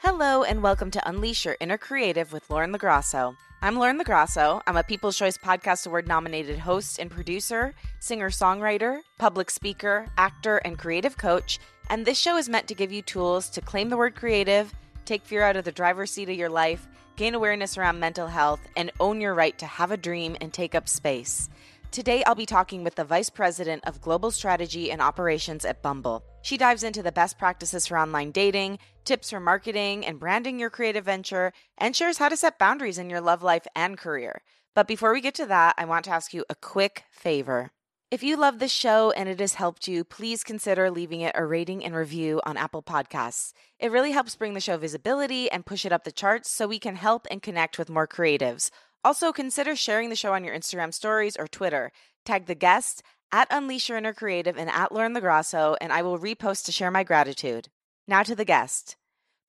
Hello, and welcome to Unleash Your Inner Creative with Lauren LaGrasso. I'm Lauren LaGrasso. I'm a People's Choice Podcast Award nominated host and producer, singer songwriter, public speaker, actor, and creative coach. And this show is meant to give you tools to claim the word creative, take fear out of the driver's seat of your life, gain awareness around mental health, and own your right to have a dream and take up space. Today, I'll be talking with the Vice President of Global Strategy and Operations at Bumble. She dives into the best practices for online dating, tips for marketing and branding your creative venture, and shares how to set boundaries in your love life and career. But before we get to that, I want to ask you a quick favor. If you love this show and it has helped you, please consider leaving it a rating and review on Apple Podcasts. It really helps bring the show visibility and push it up the charts so we can help and connect with more creatives. Also, consider sharing the show on your Instagram stories or Twitter. Tag the guest at Unleash Your Inner Creative and at Lauren LaGrasso, and I will repost to share my gratitude. Now to the guest.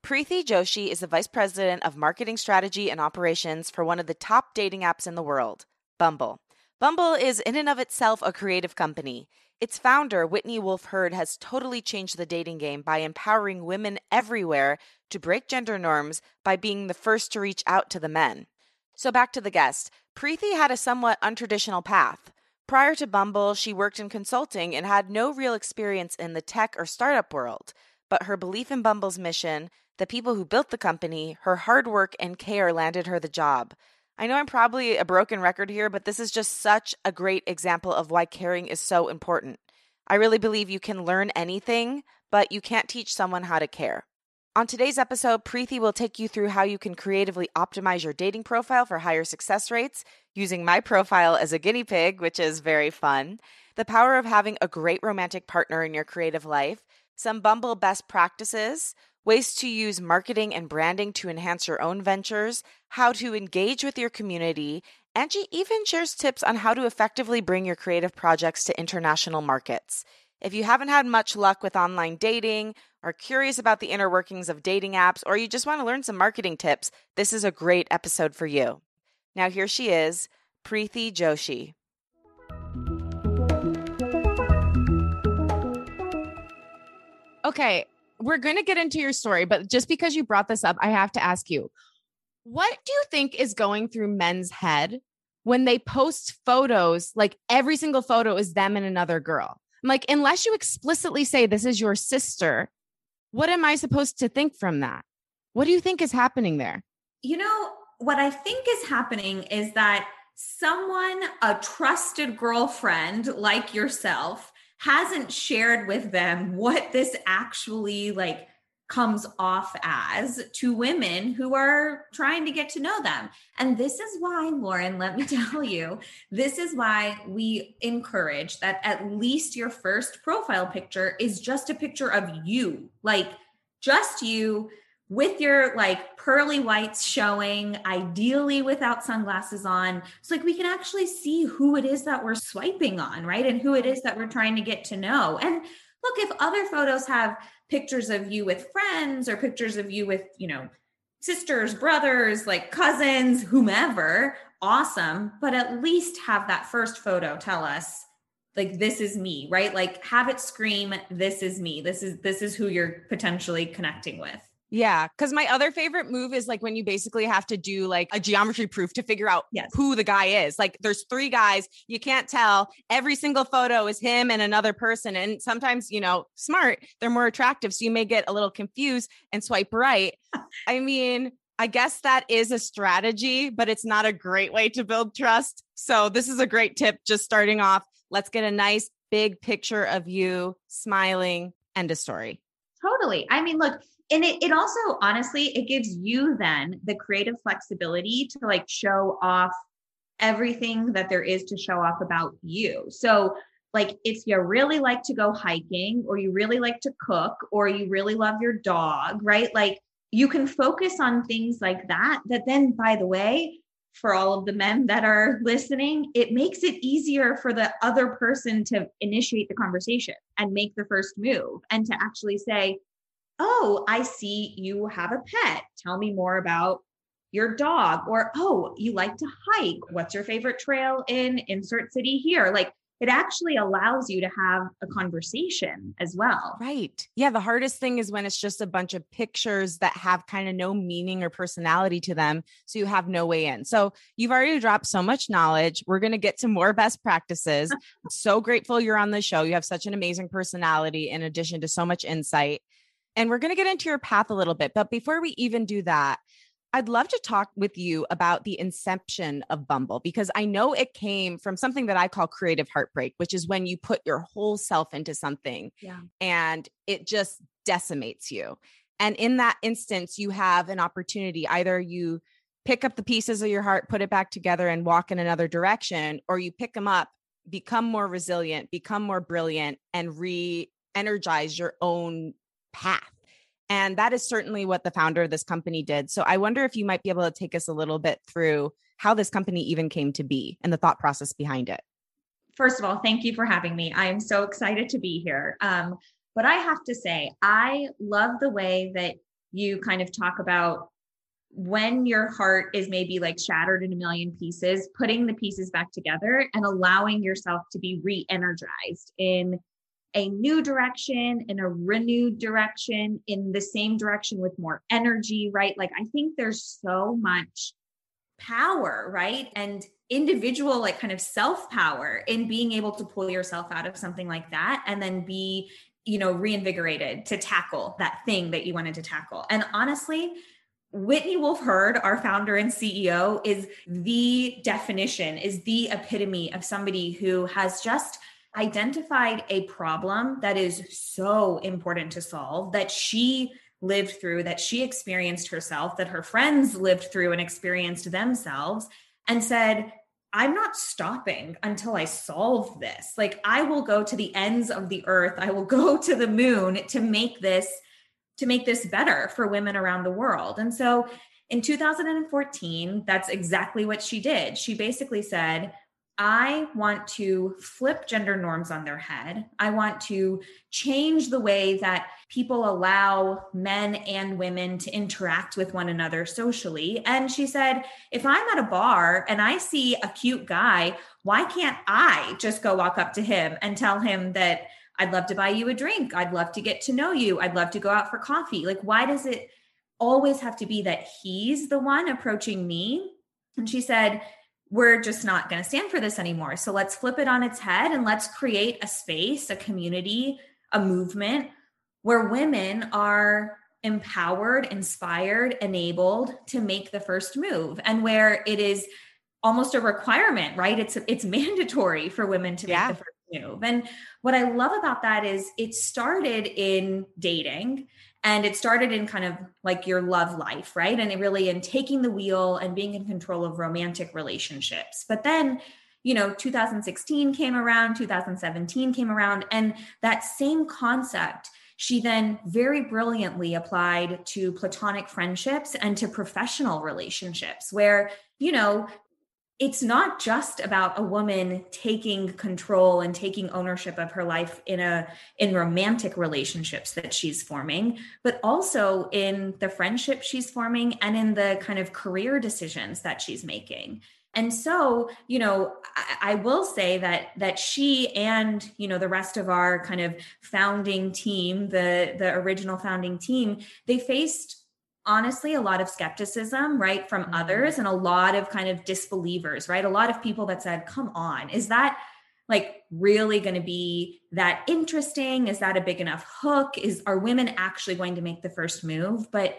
Priti Joshi is the Vice President of Marketing Strategy and Operations for one of the top dating apps in the world, Bumble. Bumble is in and of itself a creative company. Its founder, Whitney Wolfe Herd, has totally changed the dating game by empowering women everywhere to break gender norms by being the first to reach out to the men. So back to the guest. Priti had a somewhat untraditional path. Prior to Bumble, she worked in consulting and had no real experience in the tech or startup world. But her belief in Bumble's mission, the people who built the company, her hard work and care landed her the job. I know I'm probably a broken record here, but this is just such a great example of why caring is so important. I really believe you can learn anything, but you can't teach someone how to care. On today's episode, Priti will take you through how you can creatively optimize your dating profile for higher success rates using my profile as a guinea pig, which is very fun, the power of having a great romantic partner in your creative life, some Bumble best practices, ways to use marketing and branding to enhance your own ventures, how to engage with your community, and she even shares tips on how to effectively bring your creative projects to international markets. If you haven't had much luck with online dating, are curious about the inner workings of dating apps, or you just want to learn some marketing tips, this is a great episode for you. Now, here she is, Priti Joshi. Okay, we're going to get into your story, but just because you brought this up, I have to ask you what do you think is going through men's head when they post photos? Like every single photo is them and another girl. I'm like, unless you explicitly say this is your sister, what am I supposed to think from that? What do you think is happening there? You know, what I think is happening is that someone, a trusted girlfriend like yourself, hasn't shared with them what this actually like comes off as to women who are trying to get to know them. And this is why, Lauren, let me tell you, this is why we encourage that at least your first profile picture is just a picture of you, like just you with your like pearly whites showing, ideally without sunglasses on. So, like, we can actually see who it is that we're swiping on, right? And who it is that we're trying to get to know. And look, if other photos have pictures of you with friends or pictures of you with, you know, sisters, brothers, like cousins, whomever, awesome. But at least have that first photo tell us like this is me, right? Like have it scream this is me. This is this is who you're potentially connecting with. Yeah, because my other favorite move is like when you basically have to do like a geometry proof to figure out yes. who the guy is. Like there's three guys, you can't tell. Every single photo is him and another person. And sometimes, you know, smart, they're more attractive. So you may get a little confused and swipe right. I mean, I guess that is a strategy, but it's not a great way to build trust. So this is a great tip just starting off. Let's get a nice big picture of you smiling and a story. Totally. I mean, look, and it, it also honestly it gives you then the creative flexibility to like show off everything that there is to show off about you. So like if you really like to go hiking or you really like to cook or you really love your dog right? Like you can focus on things like that that then by the way for all of the men that are listening it makes it easier for the other person to initiate the conversation and make the first move and to actually say oh, I see you have a pet. Tell me more about your dog. Or, oh, you like to hike. What's your favorite trail in insert city here? Like it actually allows you to have a conversation as well. Right. Yeah. The hardest thing is when it's just a bunch of pictures that have kind of no meaning or personality to them. So you have no way in. So you've already dropped so much knowledge. We're going to get to more best practices. so grateful you're on the show. You have such an amazing personality in addition to so much insight. And we're going to get into your path a little bit. But before we even do that, I'd love to talk with you about the inception of Bumble because I know it came from something that I call creative heartbreak, which is when you put your whole self into something yeah. and it just decimates you. And in that instance, you have an opportunity either you pick up the pieces of your heart, put it back together, and walk in another direction, or you pick them up, become more resilient, become more brilliant, and re energize your own path. And that is certainly what the founder of this company did. So I wonder if you might be able to take us a little bit through how this company even came to be and the thought process behind it. First of all, thank you for having me. I am so excited to be here. Um, but I have to say, I love the way that you kind of talk about when your heart is maybe like shattered in a million pieces, putting the pieces back together and allowing yourself to be re energized in a new direction, in a renewed direction, in the same direction with more energy, right? Like, I think there's so much power, right? And individual, like, kind of self power in being able to pull yourself out of something like that and then be, you know, reinvigorated to tackle that thing that you wanted to tackle. And honestly, Whitney Wolfe Herd, our founder and CEO, is the definition, is the epitome of somebody who has just identified a problem that is so important to solve that she lived through, that she experienced herself, that her friends lived through and experienced themselves, and said, I'm not stopping until I solve this. Like, I will go to the ends of the earth, I will go to the moon to make this to make this better for women around the world. And so in 2014, that's exactly what she did. She basically said, I want to flip gender norms on their head. I want to change the way that people allow men and women to interact with one another socially. And she said, if I'm at a bar and I see a cute guy, why can't I just go walk up to him and tell him that I'd love to buy you a drink? I'd love to get to know you. I'd love to go out for coffee. Like, why does it always have to be that he's the one approaching me? And she said, we're just not going to stand for this anymore. So let's flip it on its head and let's create a space, a community, a movement where women are empowered, inspired, enabled to make the first move and where it is almost a requirement, right? It's it's mandatory for women to yeah. make the first move. And what I love about that is it started in dating and it started in kind of like your love life right? And it really in taking the wheel and being in control of romantic relationships. But then you know 2016 came around 2017 came around and that same concept she then very brilliantly applied to platonic friendships and to professional relationships where you know it's not just about a woman taking control and taking ownership of her life in a in romantic relationships that she's forming but also in the friendship she's forming and in the kind of career decisions that she's making. And so you know I, I, will say that that she and you know the rest of our kind of founding team the the original founding team they faced honestly a lot of skepticism, right, from mm-hmm. others and a lot of kind of disbelievers, right? A lot of people that said, come on, is that like really going to be that interesting? Is that a big enough hook? Is are women actually going to make the first move? But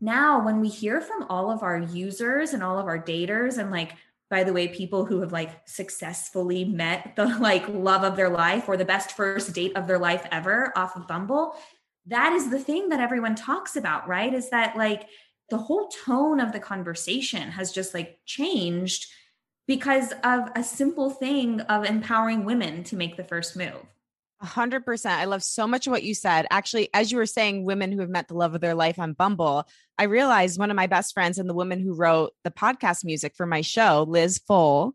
now when we hear from all of our users and all of our daters and like by the way people who have like successfully met the like love of their life or the best first date of their life ever off of Bumble that is the thing that everyone talks about, right? Is that like the whole tone of the conversation has just like changed because of a simple thing of empowering women to make the first move. A hundred percent. I love so much of what you said. Actually, as you were saying, women who have met the love of their life on Bumble, I realized one of my best friends and the woman who wrote the podcast music for my show, Liz Full,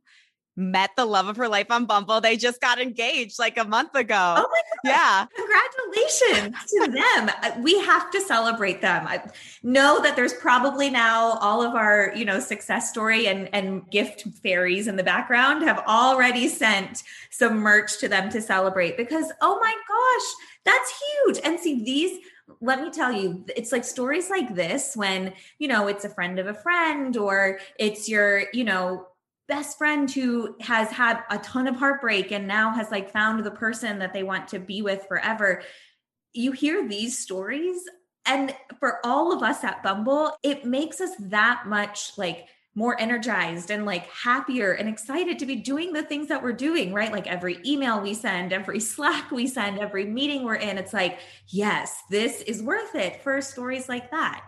met the love of her life on Bumble. They just got engaged like a month ago. Oh my God. Yeah. Congratulations to them. Uh, we have to celebrate them. I know that there's probably now all of our, you know, success story and, and gift fairies in the background have already sent some merch to them to celebrate because, oh my gosh, that's huge. And see, these let me tell you, it's like stories like this when, you know, it's a friend of a friend or it's your, you know, best friend who has had a ton of heartbreak and now has like found the person that they want to be with forever. You hear these stories and for all of us at Bumble, it makes us that much like more energized and like happier and excited to be doing the things that we're doing, right? Like every email we send, every Slack we send, every meeting we're in, it's like, yes, this is worth it for stories like that.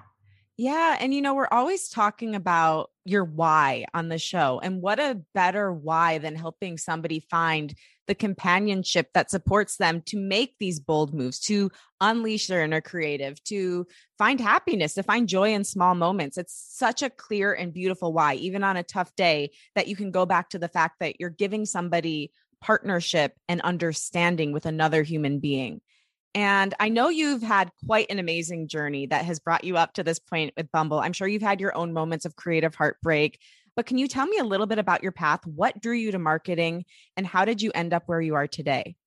Yeah. And, you know, we're always talking about your why on the show. And what a better why than helping somebody find the companionship that supports them to make these bold moves, to unleash their inner creative, to find happiness, to find joy in small moments. It's such a clear and beautiful why, even on a tough day, that you can go back to the fact that you're giving somebody partnership and understanding with another human being. And I know you've had quite an amazing journey that has brought you up to this point with Bumble. I'm sure you've had your own moments of creative heartbreak, but can you tell me a little bit about your path? What drew you to marketing and how did you end up where you are today?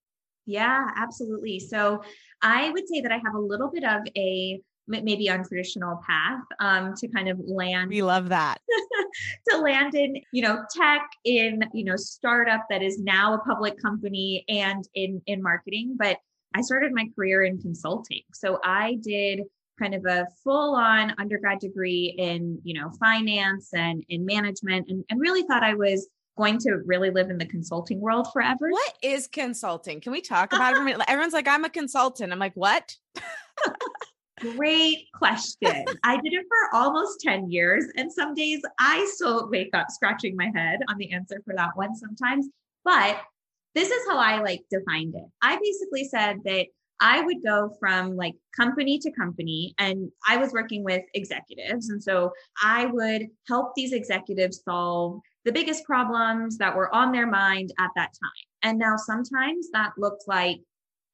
Yeah, absolutely. So I would say that I have a little bit of a maybe untraditional path um, to kind of land. We love that. to land in, you know, tech, in, you know, startup that is now a public company and in in marketing. But I started my career in consulting. So I did kind of a full on undergrad degree in, you know, finance and in management and, and really thought I was going to really live in the consulting world forever. What is consulting? Can we talk about it? Everyone's like, I'm a consultant. I'm like, what? Great question. I did it for almost 10 years. And some days I still wake up scratching my head on the answer for that one sometimes. But this is how I like defined it. I basically said that I would go from like company to company and I was working with executives. And so I would help these executives solve the biggest problems that were on their mind at that time. And now sometimes that looked like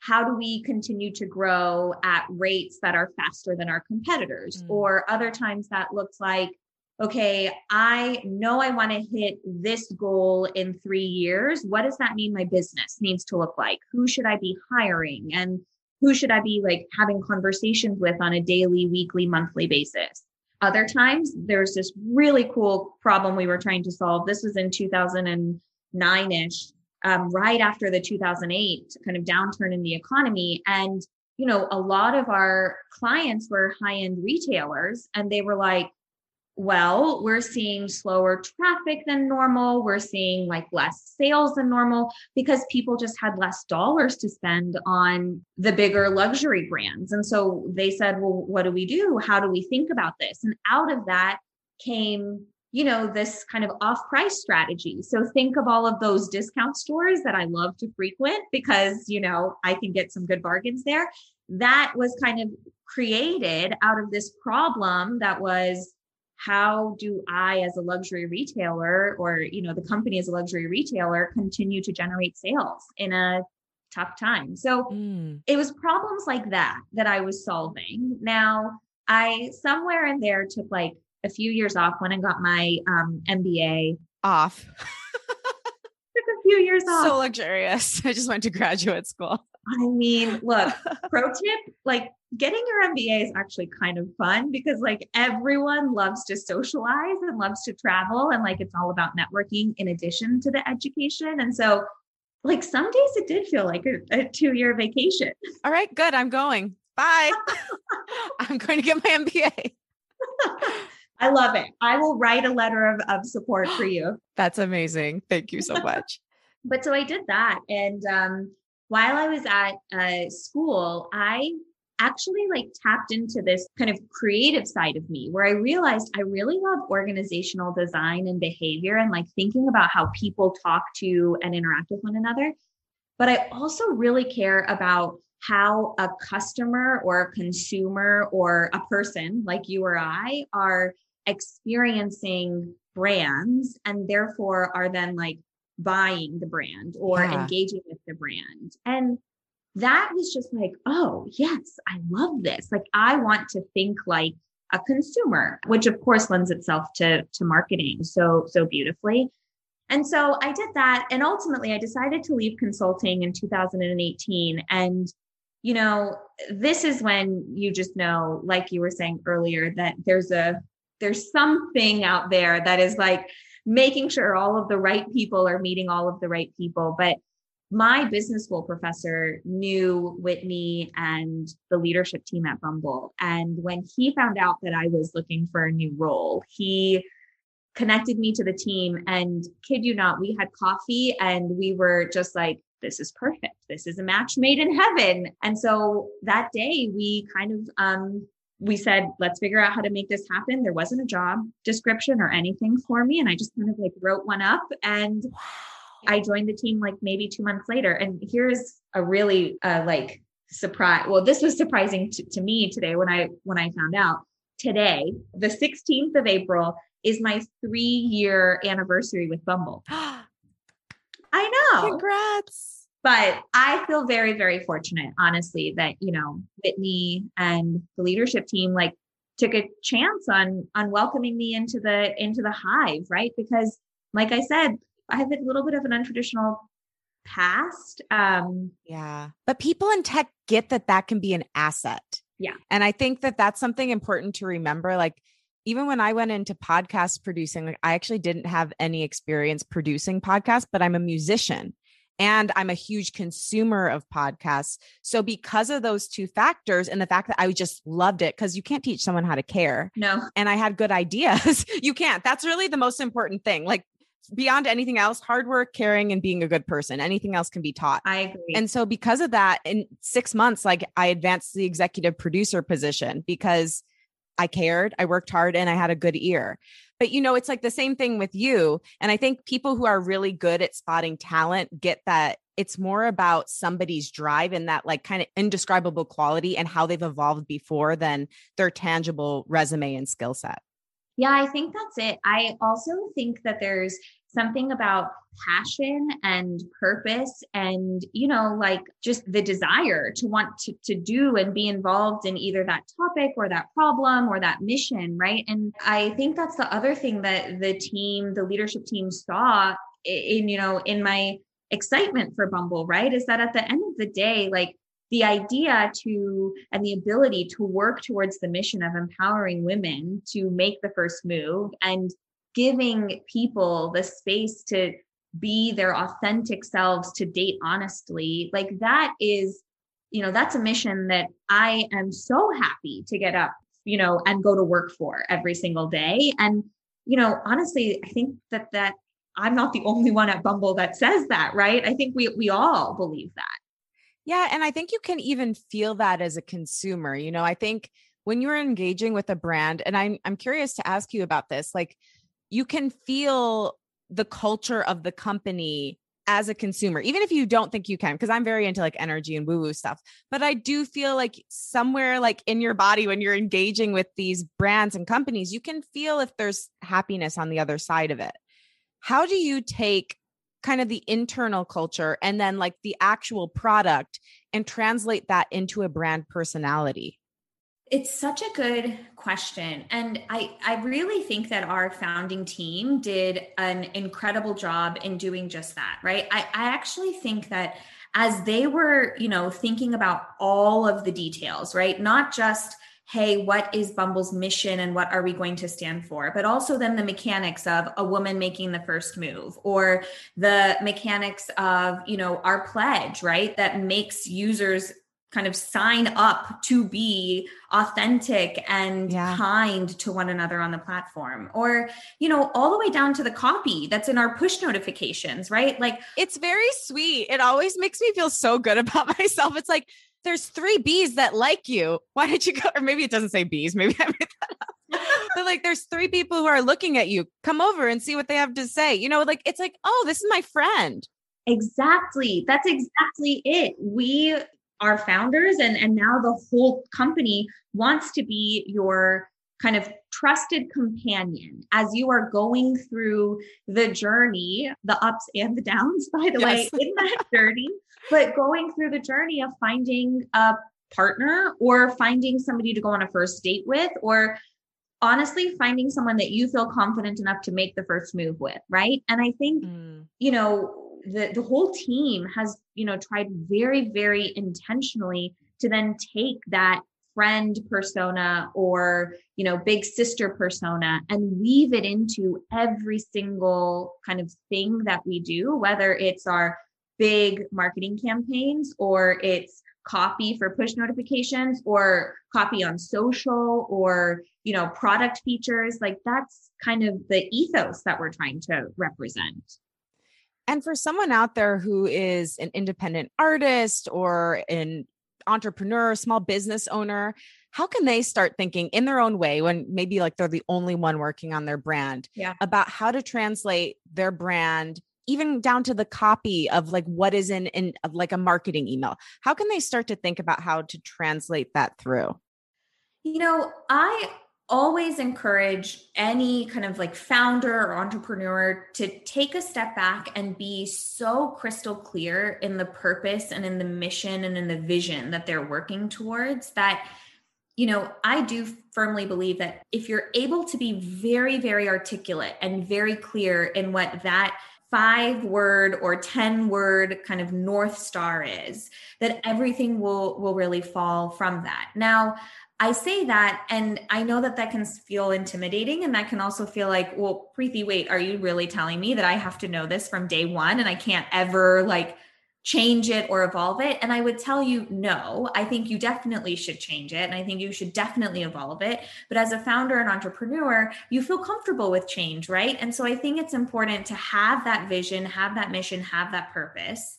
how do we continue to grow at rates that are faster than our competitors? Mm. Or other times that looks like okay, I know I want to hit this goal in three years. What does that mean my business needs to look like? Who should I be hiring? And who should I be like having conversations with on a daily, weekly, monthly basis? Other times, there's this really cool problem we were trying to solve. This was in 2009 ish, um, right after the 2008 kind of downturn in the economy. And, you know, a lot of our clients were high end retailers and they were like, well, we're seeing slower traffic than normal. We're seeing like less sales than normal because people just had less dollars to spend on the bigger luxury brands. And so they said, well, what do we do? How do we think about this? And out of that came, you know, this kind of off price strategy. So think of all of those discount stores that I love to frequent because, you know, I can get some good bargains there. That was kind of created out of this problem that was how do I, as a luxury retailer, or you know, the company as a luxury retailer, continue to generate sales in a tough time? So mm. it was problems like that that I was solving. Now, I somewhere in there took like a few years off when I got my um, MBA. Off. took a few years off. So luxurious. I just went to graduate school. I mean, look, pro tip like getting your MBA is actually kind of fun because like everyone loves to socialize and loves to travel and like it's all about networking in addition to the education. And so like some days it did feel like a, a two year vacation. All right, good. I'm going. Bye. I'm going to get my MBA. I love it. I will write a letter of, of support for you. That's amazing. Thank you so much. but so I did that. And um, while I was at uh, school, I actually like tapped into this kind of creative side of me where I realized I really love organizational design and behavior and like thinking about how people talk to and interact with one another. But I also really care about how a customer or a consumer or a person like you or I are experiencing brands and therefore are then like buying the brand or yeah. engaging with the brand. And that was just like, oh, yes, I love this. Like, I want to think like a consumer, which of course lends itself to, to marketing so, so beautifully. And so I did that. And ultimately, I decided to leave consulting in 2018. And, you know, this is when you just know, like you were saying earlier, that there's a, there's something out there that is like making sure all of the right people are meeting all of the right people. But my business school professor knew Whitney and the leadership team at Bumble. And when he found out that I was looking for a new role, he connected me to the team. And kid you not, we had coffee and we were just like, this is perfect. This is a match made in heaven. And so that day we kind of um we said, let's figure out how to make this happen. There wasn't a job description or anything for me. And I just kind of like wrote one up and I joined the team like maybe two months later. And here's a really uh, like surprise. Well, this was surprising to, to me today when I when I found out. Today, the 16th of April, is my three year anniversary with Bumble. I know. Congrats. But I feel very, very fortunate, honestly, that, you know, Whitney and the leadership team like took a chance on on welcoming me into the into the hive, right? Because like I said, I have a little bit of an untraditional past. Um, yeah. But people in tech get that that can be an asset. Yeah. And I think that that's something important to remember. Like, even when I went into podcast producing, like I actually didn't have any experience producing podcasts, but I'm a musician and I'm a huge consumer of podcasts. So because of those two factors and the fact that I just loved it cuz you can't teach someone how to care. No. And I had good ideas. you can't. That's really the most important thing. Like beyond anything else, hard work, caring, and being a good person. Anything else can be taught. I agree. And so, because of that, in six months, like I advanced the executive producer position because I cared, I worked hard, and I had a good ear. But you know, it's like the same thing with you. And I think people who are really good at spotting talent get that it's more about somebody's drive and that like kind of indescribable quality and how they've evolved before than their tangible resume and skill set. Yeah, I think that's it. I also think that there's something about passion and purpose and you know like just the desire to want to, to do and be involved in either that topic or that problem or that mission right and i think that's the other thing that the team the leadership team saw in you know in my excitement for bumble right is that at the end of the day like the idea to and the ability to work towards the mission of empowering women to make the first move and giving people the space to be their authentic selves to date honestly like that is you know that's a mission that i am so happy to get up you know and go to work for every single day. And you know honestly i think that that i'm not the only one at bumble that says that right? I think we we all believe that yeah. And I think you can even feel that as a consumer. You know, I think when you're engaging with a brand, and I'm, I'm curious to ask you about this, like you can feel the culture of the company as a consumer, even if you don't think you can, because I'm very into like energy and woo woo stuff. But I do feel like somewhere like in your body, when you're engaging with these brands and companies, you can feel if there's happiness on the other side of it. How do you take kind of the internal culture and then like the actual product and translate that into a brand personality? It's such a good question. And I, I really think that our founding team did an incredible job in doing just that, right? I, I actually think that as they were, you know, thinking about all of the details, right? Not just hey, what is Bumble's mission and what are we going to stand for? But also then the mechanics of a woman making the first move or the mechanics of, you know, our pledge, right? That makes users kind of sign up to be authentic and yeah. kind to one another on the platform or you know all the way down to the copy that's in our push notifications right like it's very sweet it always makes me feel so good about myself it's like there's three bees that like you. Why did you go? Or maybe it doesn't say bees. Maybe I made that up. but like, there's three people who are looking at you. Come over and see what they have to say. You know, like it's like, oh, this is my friend. Exactly. That's exactly it. We are founders, and and now the whole company wants to be your kind of trusted companion as you are going through the journey, the ups and the downs, by the yes. way, in that journey, but going through the journey of finding a partner or finding somebody to go on a first date with or honestly finding someone that you feel confident enough to make the first move with right and i think mm. you know the the whole team has you know tried very very intentionally to then take that friend persona or you know big sister persona and weave it into every single kind of thing that we do whether it's our big marketing campaigns or it's copy for push notifications or copy on social or you know product features like that's kind of the ethos that we're trying to represent. And for someone out there who is an independent artist or an entrepreneur, small business owner, how can they start thinking in their own way when maybe like they're the only one working on their brand yeah. about how to translate their brand even down to the copy of like what is in in like a marketing email how can they start to think about how to translate that through you know i always encourage any kind of like founder or entrepreneur to take a step back and be so crystal clear in the purpose and in the mission and in the vision that they're working towards that you know, I do firmly believe that if you're able to be very, very articulate and very clear in what that five word or 10 word kind of north star is that everything will will really fall from that. Now I say that, and I know that that can feel intimidating, and that can also feel like, well, Priti, wait, are you really telling me that I have to know this from day one and I can't ever like change it or evolve it? And I would tell you, no, I think you definitely should change it. And I think you should definitely evolve it. But as a founder and entrepreneur, you feel comfortable with change, right? And so I think it's important to have that vision, have that mission, have that purpose,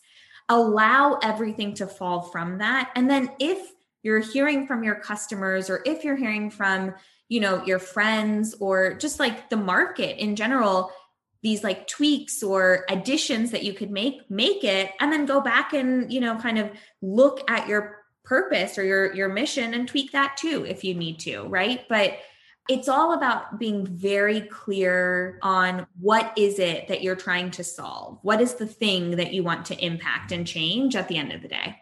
allow everything to fall from that. And then if you're hearing from your customers or if you're hearing from you know your friends or just like the market in general these like tweaks or additions that you could make make it and then go back and you know kind of look at your purpose or your your mission and tweak that too if you need to right? But it's all about being very clear on what is it that you're trying to solve? What is the thing that you want to impact and change at the end of the day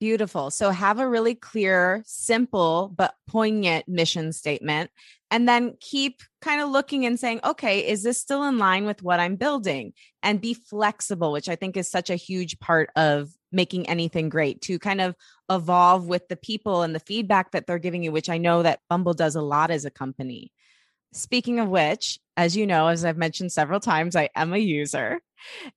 Beautiful. So have a really clear, simple, but poignant mission statement. And then keep kind of looking and saying, okay, is this still in line with what I'm building? And be flexible, which I think is such a huge part of making anything great to kind of evolve with the people and the feedback that they're giving you, which I know that Bumble does a lot as a company. Speaking of which, as you know, as I've mentioned several times, I am a user.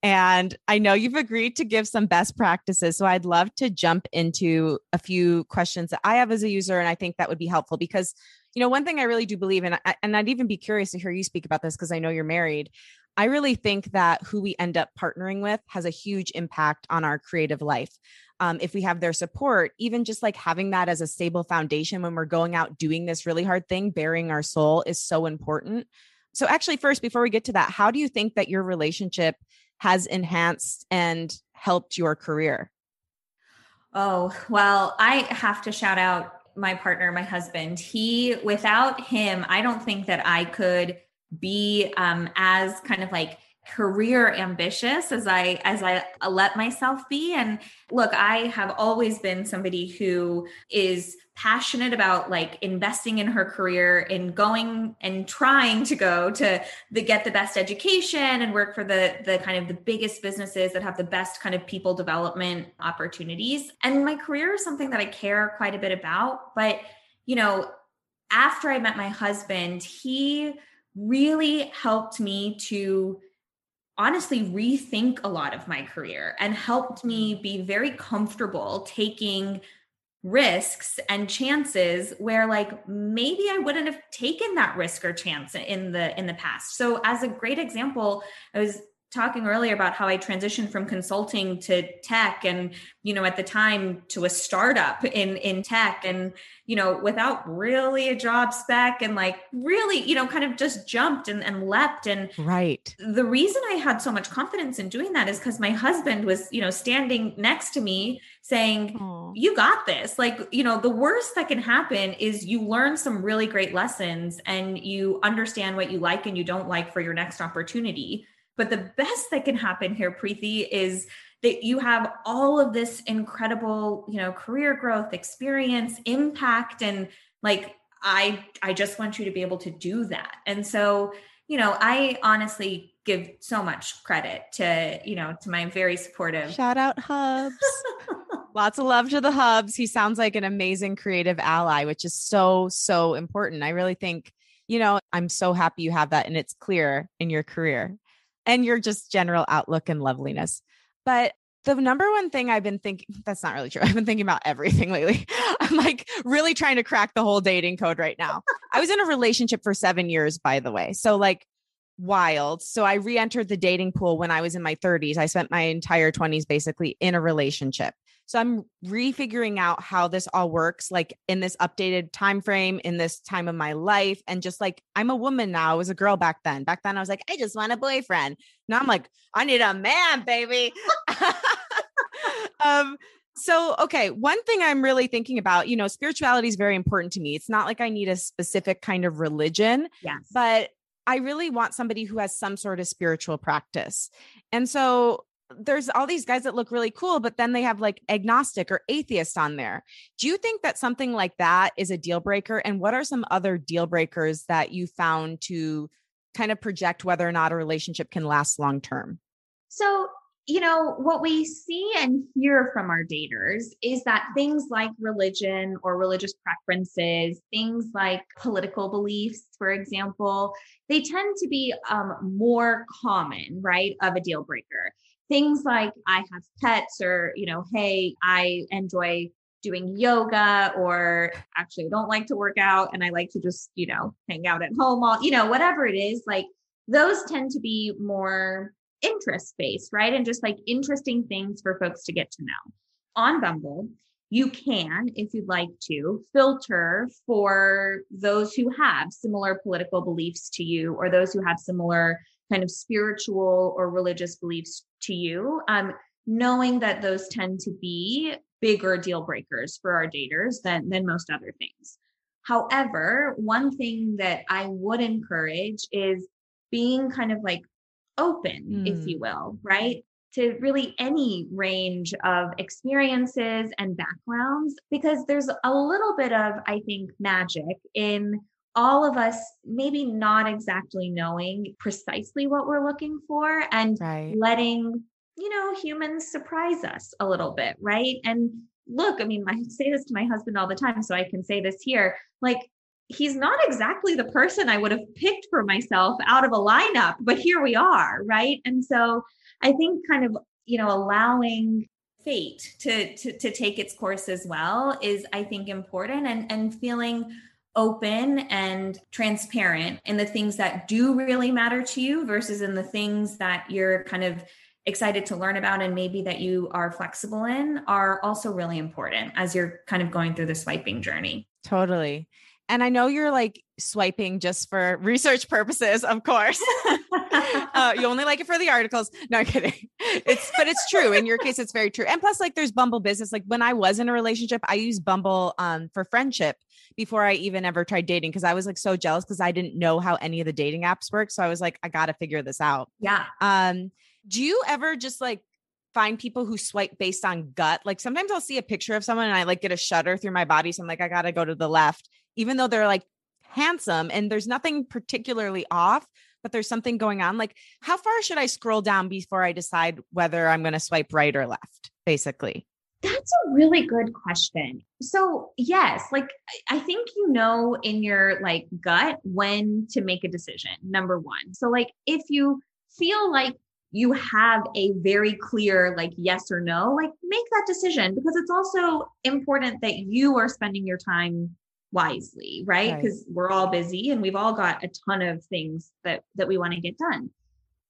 And I know you've agreed to give some best practices. So I'd love to jump into a few questions that I have as a user. And I think that would be helpful because, you know, one thing I really do believe, and, I, and I'd even be curious to hear you speak about this because I know you're married. I really think that who we end up partnering with has a huge impact on our creative life. Um, if we have their support, even just like having that as a stable foundation when we're going out doing this really hard thing, bearing our soul is so important. So, actually, first, before we get to that, how do you think that your relationship has enhanced and helped your career? Oh, well, I have to shout out my partner, my husband. He, without him, I don't think that I could be um, as kind of like career ambitious as I as I let myself be. And look I have always been somebody who is passionate about like investing in her career and going and trying to go to the get the best education and work for the the kind of the biggest businesses that have the best kind of people development opportunities. And my career is something that I care quite a bit about. But you know after I met my husband he really helped me to honestly rethink a lot of my career and helped me mm-hmm. be very comfortable taking risks and chances where like maybe I wouldn't have taken that risk or chance in the in the past. So as a great example, I was talking earlier about how I transitioned from consulting to tech and you know at the time to a startup in in tech and you know without really a job spec and like really you know kind of just jumped and, and leapt. And right. the reason I had so much confidence in doing that is because my husband was you know standing next to me saying Aww. you got this. Like you know the worst that can happen is you learn some really great lessons and you understand what you like and you don't like for your next opportunity but the best that can happen here, Priti, is that you have all of this incredible, you know, career growth, experience, impact, and like I I just want you to be able to do that. And so, you know, I honestly give so much credit to, you know, to my very supportive shout out hubs. Lots of love to the hubs. He sounds like an amazing creative ally, which is so, so important. I really think, you know, I'm so happy you have that and it's clear in your career and your just general outlook and loveliness. But the number one thing I've been thinking that's not really true. I've been thinking about everything lately. I'm like really trying to crack the whole dating code right now. I was in a relationship for seven years, by the way. So, like, wild. So, I re entered the dating pool when I was in my 30s. I spent my entire 20s basically in a relationship. So I'm refiguring out how this all works like in this updated time frame in this time of my life and just like I'm a woman now. I was a girl back then. Back then I was like I just want a boyfriend. Now I'm like I need a man, baby. um so okay, one thing I'm really thinking about, you know, spirituality is very important to me. It's not like I need a specific kind of religion. Yes. But I really want somebody who has some sort of spiritual practice. And so there's all these guys that look really cool, but then they have like agnostic or atheist on there. Do you think that something like that is a deal breaker? And what are some other deal breakers that you found to kind of project whether or not a relationship can last long term? So, you know, what we see and hear from our daters is that things like religion or religious preferences, things like political beliefs, for example, they tend to be um, more common, right, of a deal breaker things like I have pets or, you know, hey, I enjoy doing yoga or actually I don't like to work out and I like to just, you know, hang out at home all, you know, whatever it is, like those tend to be more interest based, right? And just like interesting things for folks to get to know. On Bumble, you can, if you'd like to, filter for those who have similar political beliefs to you or those who have similar kind of spiritual or religious beliefs to you, um, knowing that those tend to be bigger deal breakers for our daters than, than most other things. However, one thing that I would encourage is being kind of like open, mm. if you will, right? To really any range of experiences and backgrounds, because there's a little bit of, I think, magic in all of us maybe not exactly knowing precisely what we're looking for and right. letting you know humans surprise us a little bit right and look i mean i say this to my husband all the time so i can say this here like he's not exactly the person i would have picked for myself out of a lineup but here we are right and so i think kind of you know allowing fate to to, to take its course as well is i think important and and feeling open and transparent in the things that do really matter to you versus in the things that you're kind of excited to learn about and maybe that you are flexible in are also really important as you're kind of going through the swiping journey. Totally. And I know you're like swiping just for research purposes, of course. uh, you only like it for the articles. No kidding. It's but it's true. In your case, it's very true. And plus, like there's Bumble business. Like when I was in a relationship, I used Bumble um, for friendship before I even ever tried dating because I was like so jealous because I didn't know how any of the dating apps work. So I was like, I gotta figure this out. Yeah. Um, do you ever just like find people who swipe based on gut? Like sometimes I'll see a picture of someone and I like get a shudder through my body. So I'm like, I gotta go to the left, even though they're like handsome and there's nothing particularly off but there's something going on like how far should i scroll down before i decide whether i'm going to swipe right or left basically that's a really good question. So, yes, like I think you know in your like gut when to make a decision. Number 1. So like if you feel like you have a very clear like yes or no, like make that decision because it's also important that you are spending your time wisely, right? Because right. we're all busy and we've all got a ton of things that that we want to get done.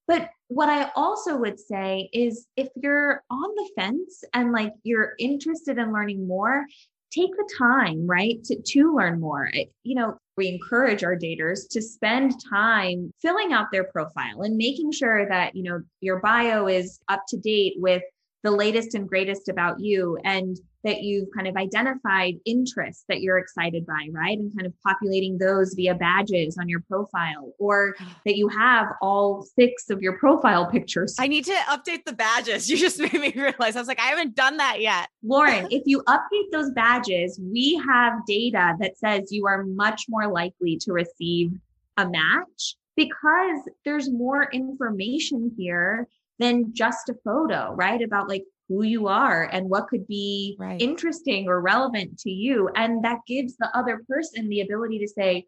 But what I also would say is if you're on the fence and like you're interested in learning more, take the time, right, to, to learn more. You know, we encourage our daters to spend time filling out their profile and making sure that, you know, your bio is up to date with the latest and greatest about you and that you've kind of identified interests that you're excited by, right? And kind of populating those via badges on your profile, or that you have all six of your profile pictures. I need to update the badges. You just made me realize I was like, I haven't done that yet. Lauren, if you update those badges, we have data that says you are much more likely to receive a match because there's more information here than just a photo, right? About like who you are and what could be right. interesting or relevant to you. And that gives the other person the ability to say,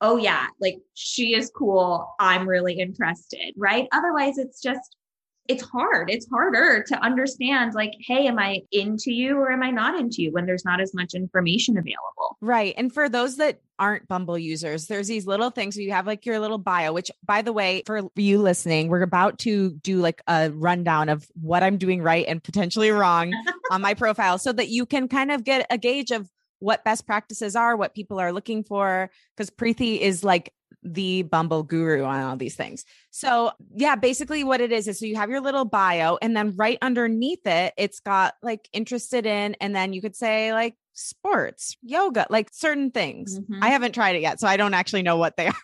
oh, yeah, like she is cool. I'm really interested, right? Otherwise, it's just, it's hard. It's harder to understand, like, hey, am I into you or am I not into you when there's not as much information available? Right. And for those that aren't Bumble users, there's these little things where you have like your little bio, which by the way, for you listening, we're about to do like a rundown of what I'm doing right and potentially wrong on my profile so that you can kind of get a gauge of what best practices are, what people are looking for. Because Priti is like the Bumble guru on all these things. So, yeah, basically what it is is so you have your little bio, and then right underneath it, it's got like interested in, and then you could say like sports, yoga, like certain things. Mm-hmm. I haven't tried it yet, so I don't actually know what they are.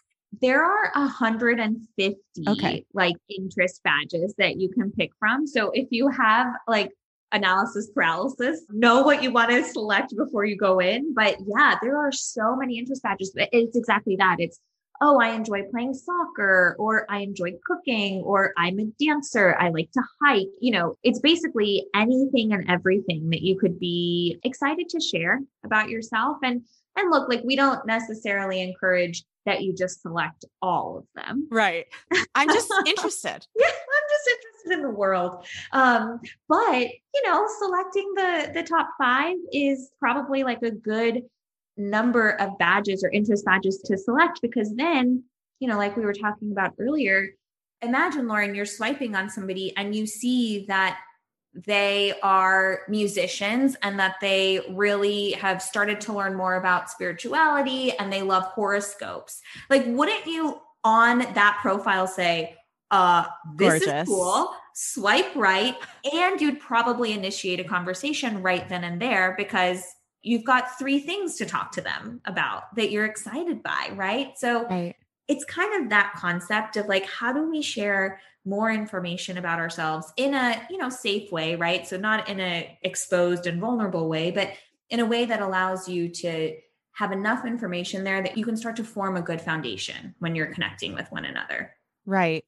There are 150 okay. like interest badges that you can pick from. So if you have like analysis paralysis. Know what you want to select before you go in. But yeah, there are so many interest badges. It's exactly that. It's oh, I enjoy playing soccer, or I enjoy cooking, or I'm a dancer, I like to hike. You know, it's basically anything and everything that you could be excited to share about yourself. And and look, like we don't necessarily encourage that you just select all of them. Right. I'm just interested. yeah, I'm just interested in the world. Um, but you know, selecting the the top five is probably like a good number of badges or interest badges to select because then, you know, like we were talking about earlier, imagine, Lauren, you're swiping on somebody and you see that they are musicians and that they really have started to learn more about spirituality and they love horoscopes. Like, wouldn't you on that profile say, uh, this Gorgeous. is cool, swipe right, and you'd probably initiate a conversation right then and there because you've got three things to talk to them about that you're excited by, right? So right. it's kind of that concept of like, how do we share more information about ourselves in a, you know, safe way, right? So not in a exposed and vulnerable way, but in a way that allows you to have enough information there that you can start to form a good foundation when you're connecting with one another. Right.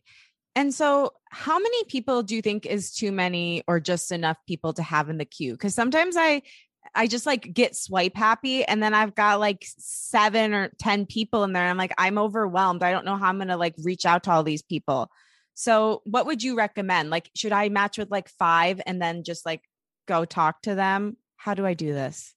And so, how many people do you think is too many or just enough people to have in the queue? Because sometimes I I just like get swipe happy and then I've got like seven or 10 people in there. I'm like, I'm overwhelmed. I don't know how I'm going to like reach out to all these people. So, what would you recommend? Like, should I match with like five and then just like go talk to them? How do I do this?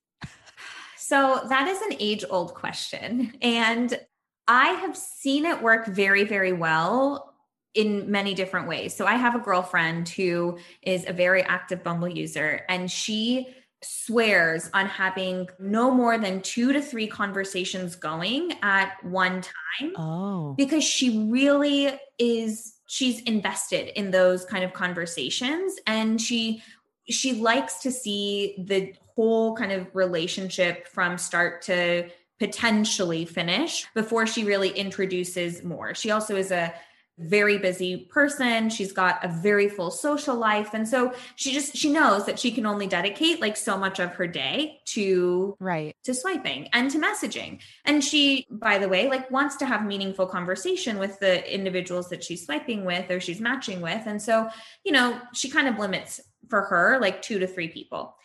So, that is an age old question. And I have seen it work very, very well in many different ways. So, I have a girlfriend who is a very active Bumble user, and she swears on having no more than two to three conversations going at one time. Oh. Because she really is she's invested in those kind of conversations and she she likes to see the whole kind of relationship from start to potentially finish before she really introduces more. She also is a very busy person. She's got a very full social life. And so she just she knows that she can only dedicate like so much of her day to right. to swiping and to messaging. And she by the way like wants to have meaningful conversation with the individuals that she's swiping with or she's matching with. And so you know she kind of limits for her like 2 to 3 people.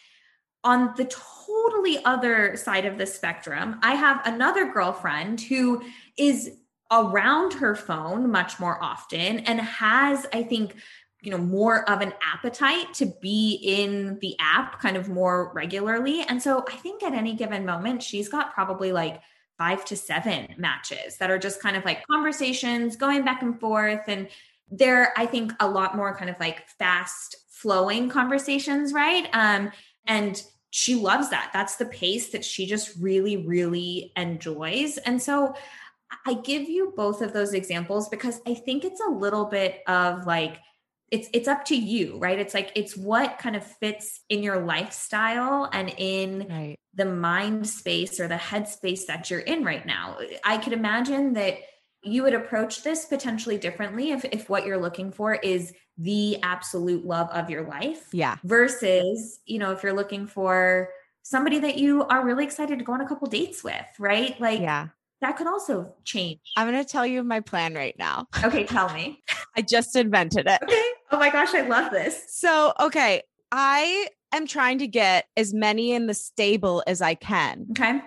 On the totally other side of the spectrum i have another girlfriend who is around her phone much more often and has, I think, you know, more of an appetite to be in the app kind of more regularly. And so I think at any given moment, she's got probably like five to seven matches that are just kind of like conversations going back and forth. And they're i think a lot more kind of like fast flowing conversations right? Um and she loves that. That's the pace that she just really really enjoys. And so i give you both of those examples because i think it's a little bit of like it's it's up to you right it's like it's what kind of fits in your lifestyle and in right. the mind space or the head space that you're in right now i could imagine that you would approach this potentially differently if, if what you're looking for is the absolute love of your life. Yeah. Versus, you know, if you're looking for somebody that you are really excited to go on a couple dates with, right? Like, yeah. That could also change. I'm going to tell you my plan right now. Okay, tell me. I just invented it. Okay. Oh my gosh, I love this. So, okay, I am trying to get as many in the stable as I can. Okay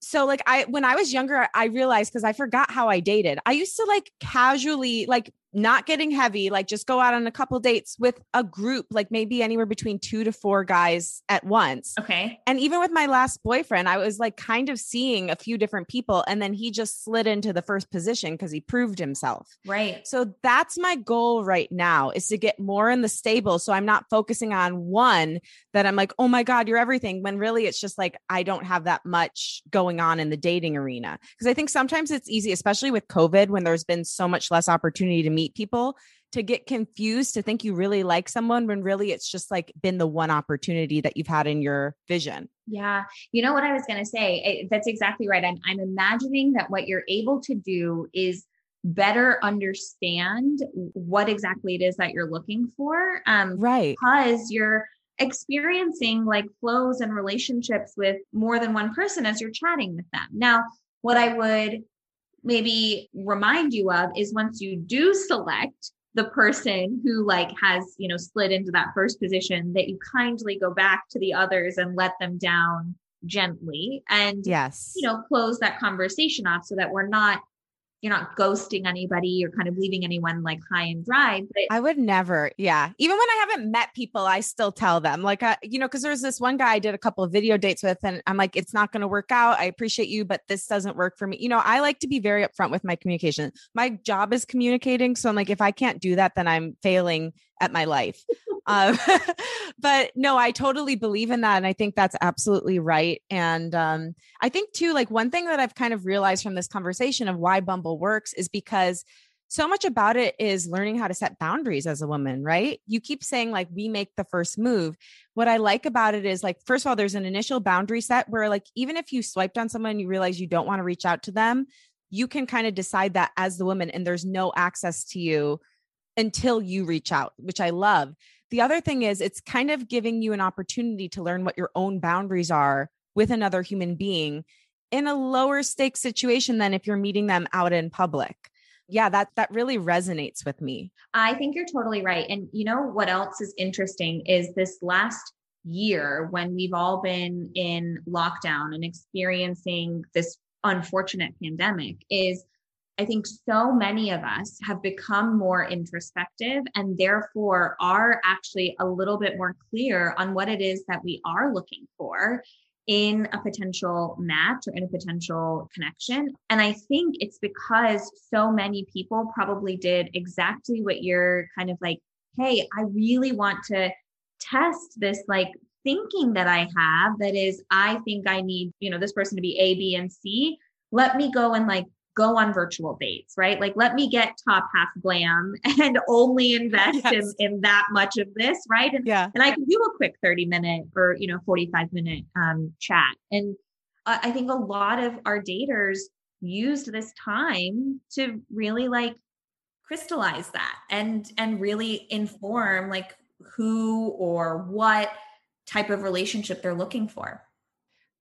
so like I when I was younger, I realized because I forgot how I dated. I used to like casually like not getting heavy, like just go out on a couple dates with a group, like maybe anywhere between two to four guys at once. Okay. And even with my last boyfriend, I was like kind of seeing a few different people. And then he just slid into the first position because he proved himself. Right. So that's my goal right now is to get more in the stable. So I'm not focusing on one that I'm like, oh my God, you're everything. When really it's just like, I don't have that much going on in the dating arena. Because I think sometimes it's easy, especially with COVID, when there's been so much less opportunity to meet meet people to get confused to think you really like someone when really it's just like been the one opportunity that you've had in your vision. Yeah. You know what I was going to say? That's exactly right. I'm, I'm imagining that what you're able to do is better understand what exactly it is that you're looking for. Um, right. Because you're experiencing like flows and relationships with more than one person as you're chatting with them. Now, what I would maybe remind you of is once you do select the person who like has you know slid into that first position that you kindly go back to the others and let them down gently and yes. you know close that conversation off so that we're not you're not ghosting anybody or kind of leaving anyone like high and dry. But I would never. Yeah. Even when I haven't met people, I still tell them, like, uh, you know, because there's this one guy I did a couple of video dates with, and I'm like, it's not going to work out. I appreciate you, but this doesn't work for me. You know, I like to be very upfront with my communication. My job is communicating. So I'm like, if I can't do that, then I'm failing at my life. um, but no, I totally believe in that. And I think that's absolutely right. And um, I think, too, like one thing that I've kind of realized from this conversation of why Bumble works is because so much about it is learning how to set boundaries as a woman, right? You keep saying, like, we make the first move. What I like about it is, like, first of all, there's an initial boundary set where, like, even if you swiped on someone, you realize you don't want to reach out to them, you can kind of decide that as the woman, and there's no access to you until you reach out, which I love. The other thing is, it's kind of giving you an opportunity to learn what your own boundaries are with another human being in a lower stakes situation than if you're meeting them out in public. Yeah, that that really resonates with me. I think you're totally right. And you know what else is interesting is this last year when we've all been in lockdown and experiencing this unfortunate pandemic is I think so many of us have become more introspective and therefore are actually a little bit more clear on what it is that we are looking for in a potential match or in a potential connection. And I think it's because so many people probably did exactly what you're kind of like, hey, I really want to test this like thinking that I have that is, I think I need, you know, this person to be A, B, and C. Let me go and like go on virtual dates, right? Like, let me get top half glam and only invest yes. in, in that much of this, right? And, yeah. and I can do a quick 30 minute or, you know, 45 minute um, chat. And I think a lot of our daters used this time to really like crystallize that and and really inform like who or what type of relationship they're looking for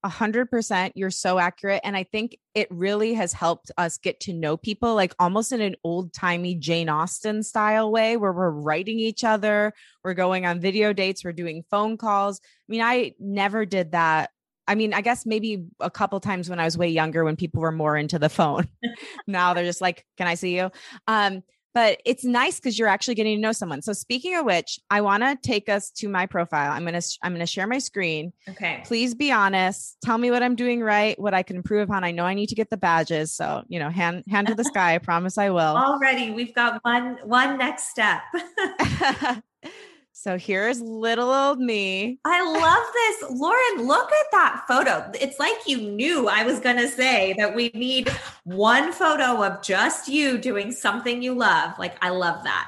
a hundred percent. You're so accurate. And I think it really has helped us get to know people like almost in an old timey Jane Austen style way where we're writing each other, we're going on video dates, we're doing phone calls. I mean, I never did that. I mean, I guess maybe a couple times when I was way younger when people were more into the phone. now they're just like, can I see you? Um, but it's nice because you're actually getting to know someone. So speaking of which, I want to take us to my profile. I'm gonna I'm gonna share my screen. Okay. Please be honest. Tell me what I'm doing right, what I can improve upon. I know I need to get the badges, so you know, hand hand to the sky. I promise I will. Already, we've got one one next step. So here's little old me. I love this. Lauren, look at that photo. It's like you knew I was going to say that we need one photo of just you doing something you love. Like, I love that.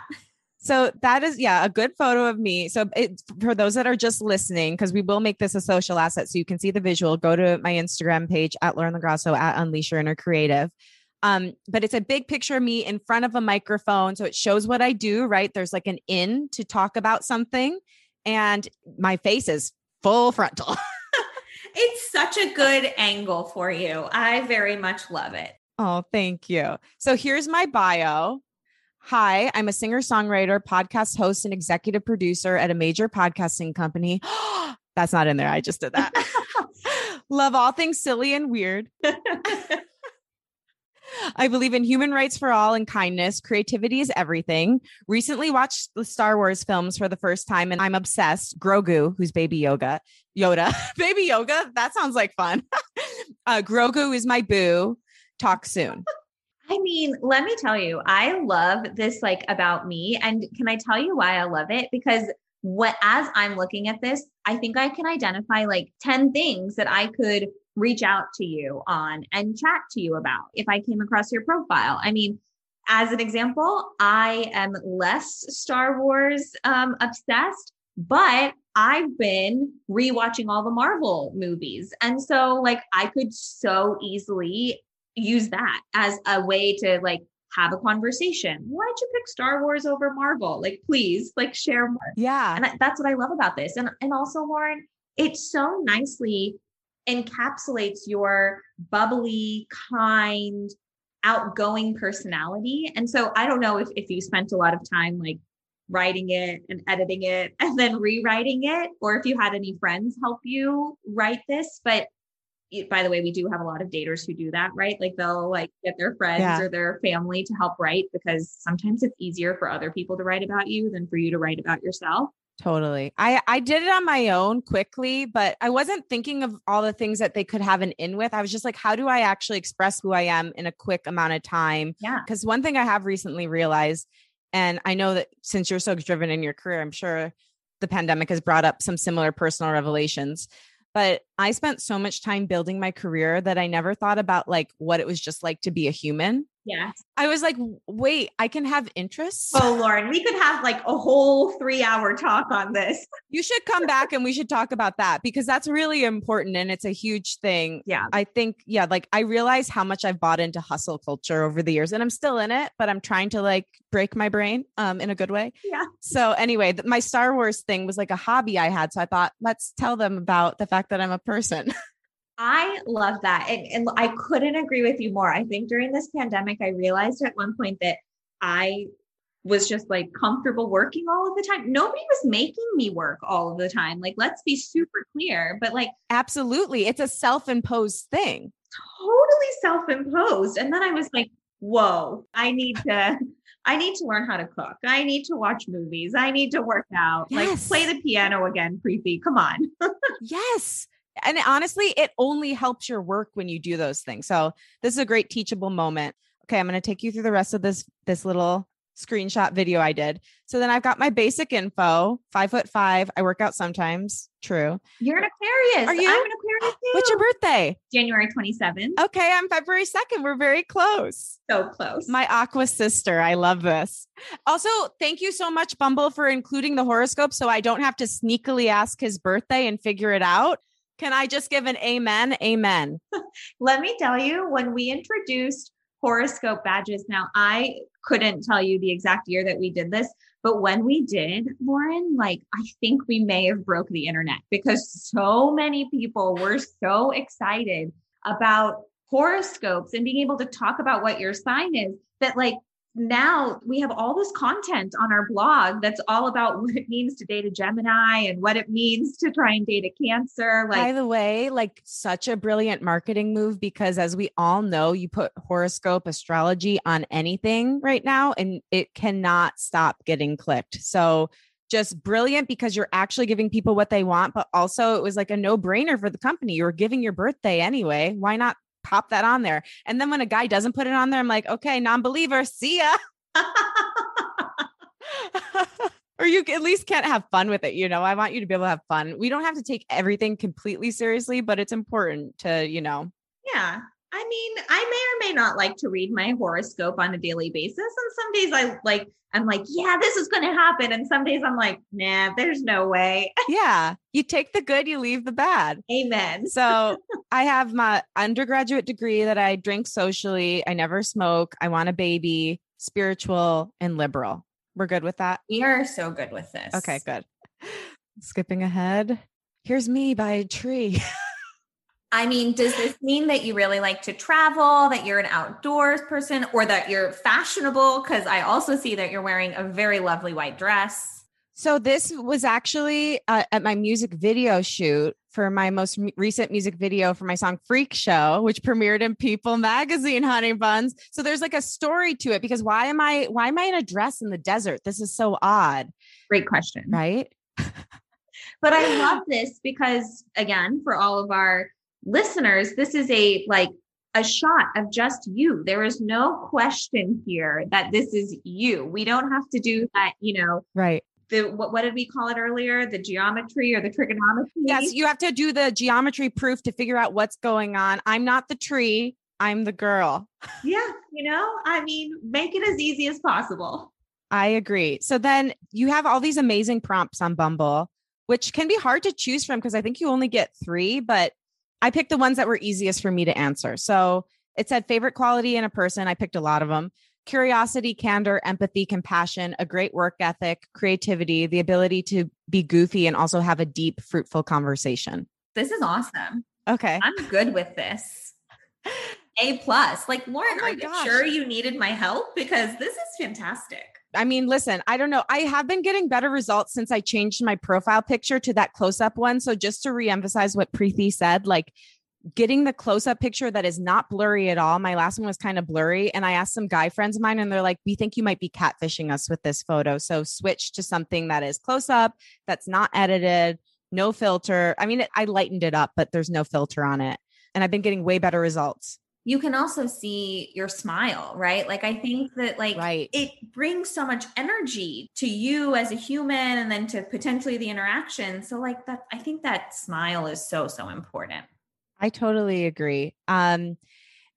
So that is, yeah, a good photo of me. So it, for those that are just listening, because we will make this a social asset so you can see the visual, go to my Instagram page at Lauren LoGrasso at Unleash Your Inner Creative. Um, but it's a big picture of me in front of a microphone. So it shows what I do, right? There's like an in to talk about something, and my face is full frontal. it's such a good angle for you. I very much love it. Oh, thank you. So here's my bio. Hi, I'm a singer songwriter, podcast host, and executive producer at a major podcasting company. That's not in there. I just did that. Love all things silly and weird. I believe in human rights for all and kindness. Creativity is everything. Recently watched the Star Wars films for the first time and I'm obsessed. Grogu, who's baby yoga, Yoda, baby yoga. That sounds like fun. uh, Grogu is my boo. Talk soon. I mean, let me tell you, I love this like about me. And can I tell you why I love it? Because what as I'm looking at this, I think I can identify like 10 things that I could reach out to you on and chat to you about if I came across your profile. I mean, as an example, I am less Star Wars um, obsessed, but I've been rewatching all the Marvel movies. And so, like, I could so easily use that as a way to like have a conversation. Why'd you pick Star Wars over Marvel? Like, please, like, share more. Yeah. And that's what I love about this. And, and also, Lauren, it so nicely encapsulates your bubbly, kind, outgoing personality. And so I don't know if, if you spent a lot of time like writing it and editing it and then rewriting it, or if you had any friends help you write this. But by the way, we do have a lot of daters who do that, right? Like they'll like get their friends yeah. or their family to help write because sometimes it's easier for other people to write about you than for you to write about yourself. Totally. I I did it on my own quickly, but I wasn't thinking of all the things that they could have an in with. I was just like, how do I actually express who I am in a quick amount of time? Yeah. Because one thing I have recently realized, and I know that since you're so driven in your career, I'm sure the pandemic has brought up some similar personal revelations. But I spent so much time building my career that I never thought about like what it was just like to be a human. Yes. I was like, wait, I can have interests. Oh, Lauren, we could have like a whole three hour talk on this. You should come back and we should talk about that because that's really important and it's a huge thing. Yeah. I think, yeah, like I realize how much I've bought into hustle culture over the years and I'm still in it, but I'm trying to like break my brain um, in a good way. Yeah. So, anyway, my Star Wars thing was like a hobby I had. So I thought, let's tell them about the fact that I'm a person. I love that. And, and I couldn't agree with you more. I think during this pandemic, I realized at one point that I was just like comfortable working all of the time. Nobody was making me work all of the time. Like, let's be super clear, but like, absolutely. It's a self imposed thing. Totally self imposed. And then I was like, whoa, I need to. I need to learn how to cook. I need to watch movies. I need to work out. Yes. Like play the piano again, Priti. Come on. yes and honestly, it only helps your work when you do those things. So this is a great teachable moment. Okay, I'm going to take you through the rest of this this little screenshot video I did. So then I've got my basic info. Five foot five. I work out sometimes. True. You're an Aquarius. Are you? I'm an Aquarius too. What's your birthday? January 27th. Okay, I'm February 2nd. We're very close. So close. My aqua sister. I love this. Also, thank you so much, Bumble, for including the horoscope so I don't have to sneakily ask his birthday and figure it out. Can I just give an amen? Amen. Let me tell you, when we introduced horoscope badges, now I couldn't tell you the exact year that we did this, but when we did, Lauren, like I think we may have broke the internet because so many people were so excited about horoscopes and being able to talk about what your sign is that like now we have all this content on our blog that's all about what it means to date a Gemini and what it means to try and date a Cancer. Like, by the way, like such a brilliant marketing move because as we all know, you put horoscope astrology on anything right now and it cannot stop getting clicked. So just brilliant because you're actually giving people what they want, but also it was like a no brainer for the company. You were giving your birthday anyway. Why not pop that on there. And then when a guy doesn't put it on there, I'm like, okay, non believer, see ya. or you at least can't have fun with it. You know, I want you to be able to have fun. We don't have to take everything completely seriously, but it's important to, you know. Yeah. I mean, I may or may not like to read my horoscope on a daily basis. And some days I like, I'm like, yeah, this is going to happen. And some days I'm like, nah, there's no way. yeah. You take the good, you leave the bad. Amen. So I have my undergraduate degree that I drink socially. I never smoke. I want a baby, spiritual and liberal. We're good with that. We are so good with this. Okay, good. Skipping ahead. Here's me by a tree. I mean, does this mean that you really like to travel, that you're an outdoors person, or that you're fashionable? Because I also see that you're wearing a very lovely white dress. So, this was actually uh, at my music video shoot for my most recent music video for my song Freak Show, which premiered in People magazine, honey buns. So, there's like a story to it because why am I, why am I in a dress in the desert? This is so odd. Great question. Right. but I love this because, again, for all of our listeners, this is a like a shot of just you. There is no question here that this is you. We don't have to do that, you know. Right. The what, what did we call it earlier? The geometry or the trigonometry? Yes, you have to do the geometry proof to figure out what's going on. I'm not the tree, I'm the girl. Yeah, you know, I mean, make it as easy as possible. I agree. So then you have all these amazing prompts on Bumble, which can be hard to choose from because I think you only get three, but I picked the ones that were easiest for me to answer. So it said favorite quality in a person. I picked a lot of them curiosity, candor, empathy, compassion, a great work ethic, creativity, the ability to be goofy and also have a deep, fruitful conversation. This is awesome. Okay. I'm good with this. A plus. Like Lauren, oh are you gosh. sure you needed my help? Because this is fantastic. I mean, listen, I don't know. I have been getting better results since I changed my profile picture to that close up one. So just to reemphasize what Priti said, like getting the close up picture that is not blurry at all. My last one was kind of blurry. And I asked some guy friends of mine, and they're like, we think you might be catfishing us with this photo. So switch to something that is close up, that's not edited, no filter. I mean, I lightened it up, but there's no filter on it. And I've been getting way better results you can also see your smile, right? Like I think that like right. it brings so much energy to you as a human and then to potentially the interaction. So like that I think that smile is so so important. I totally agree. Um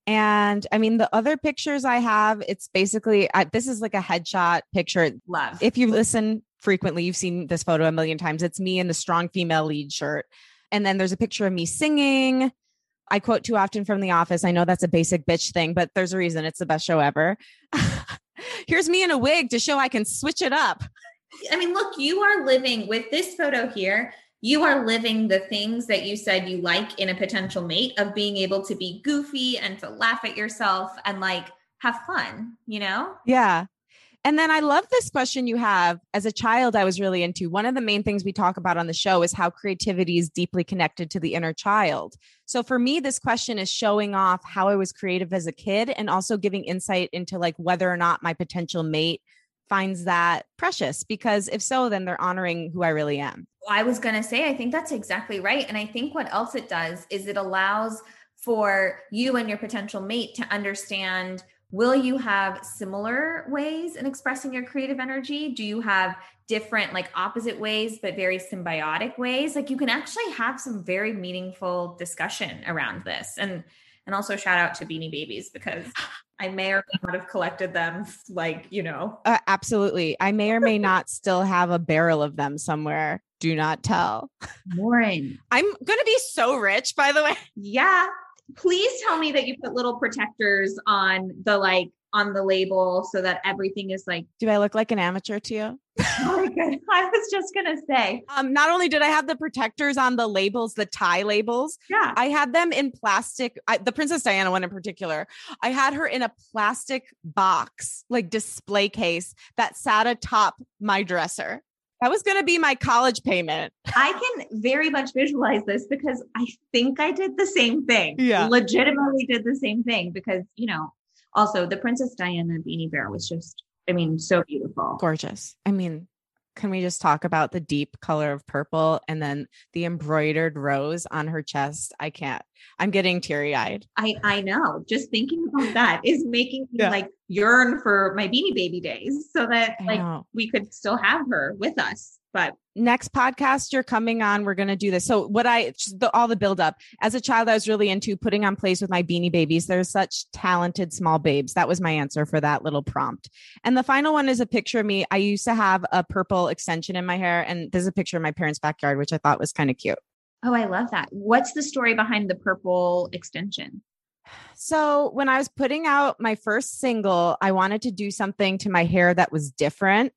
and I mean, the other pictures I have, it's basically I, this is like a headshot picture. Love. If you listen frequently, you've seen this photo a million times. It's me in the strong female lead shirt. And then there's a picture of me singing. I quote too often from The Office. I know that's a basic bitch thing, but there's a reason it's the best show ever. Here's me in a wig to show I can switch it up. I mean, look, you are living with this photo here. You are living the things that you said you like in a potential mate of being able to be goofy and to laugh at yourself and like have fun, you know? Yeah. And then I love this question you have. As a child, I was really into one of the main things we talk about on the show is how creativity is deeply connected to the inner child. So for me, this question is showing off how I was creative as a kid and also giving insight into like whether or not my potential mate finds that precious. Because if so, then they're honoring who I really am. I was going to say, I think that's exactly right. And I think what else it does is it allows for you and your potential mate to understand will you have similar ways in expressing your creative energy? Do you have different like opposite ways but very symbiotic ways? Like you can actually have some very meaningful discussion around this. And and also shout out to beanie babies because i may or may not have collected them like you know. Uh, absolutely. I may or may not still have a barrel of them somewhere. Do not tell. Lauren i'm gonna be so rich by the way. Yeah please tell me that you put little protectors on the like on the label so that everything is like Do I look like an amateur to you? oh good. I was just gonna say. Um, not only did I have the protectors on the labels, the tie labels, Yeah. I had them in plastic. I, the Princess Diana one in particular, I had her in a plastic box, like display case that sat atop my dresser. That was going to be my college payment. I can very much visualize this because I think I did the same thing. Yeah. Legitimately did the same thing because, you know, also the Princess Diana beanie bear was just, I mean, so beautiful. Gorgeous. I mean, can we just talk about the deep color of purple and then the embroidered rose on her chest? I can't. I'm getting teary eyed. I I know. Just thinking about that is making me Yeah. like yearn for my beanie baby days so that I like know. we could still have her with us. But next podcast you're coming on we're going to do this. So what i the, all the build up. As a child i was really into putting on plays with my beanie babies. They're such talented small babes. That was my answer for that little prompt. And the final one is a picture of me. I used to have a purple extension in my hair and there's a picture of my parents backyard which i thought was kind of cute. Oh, I love that. What's the story behind the purple extension? so when i was putting out my first single i wanted to do something to my hair that was different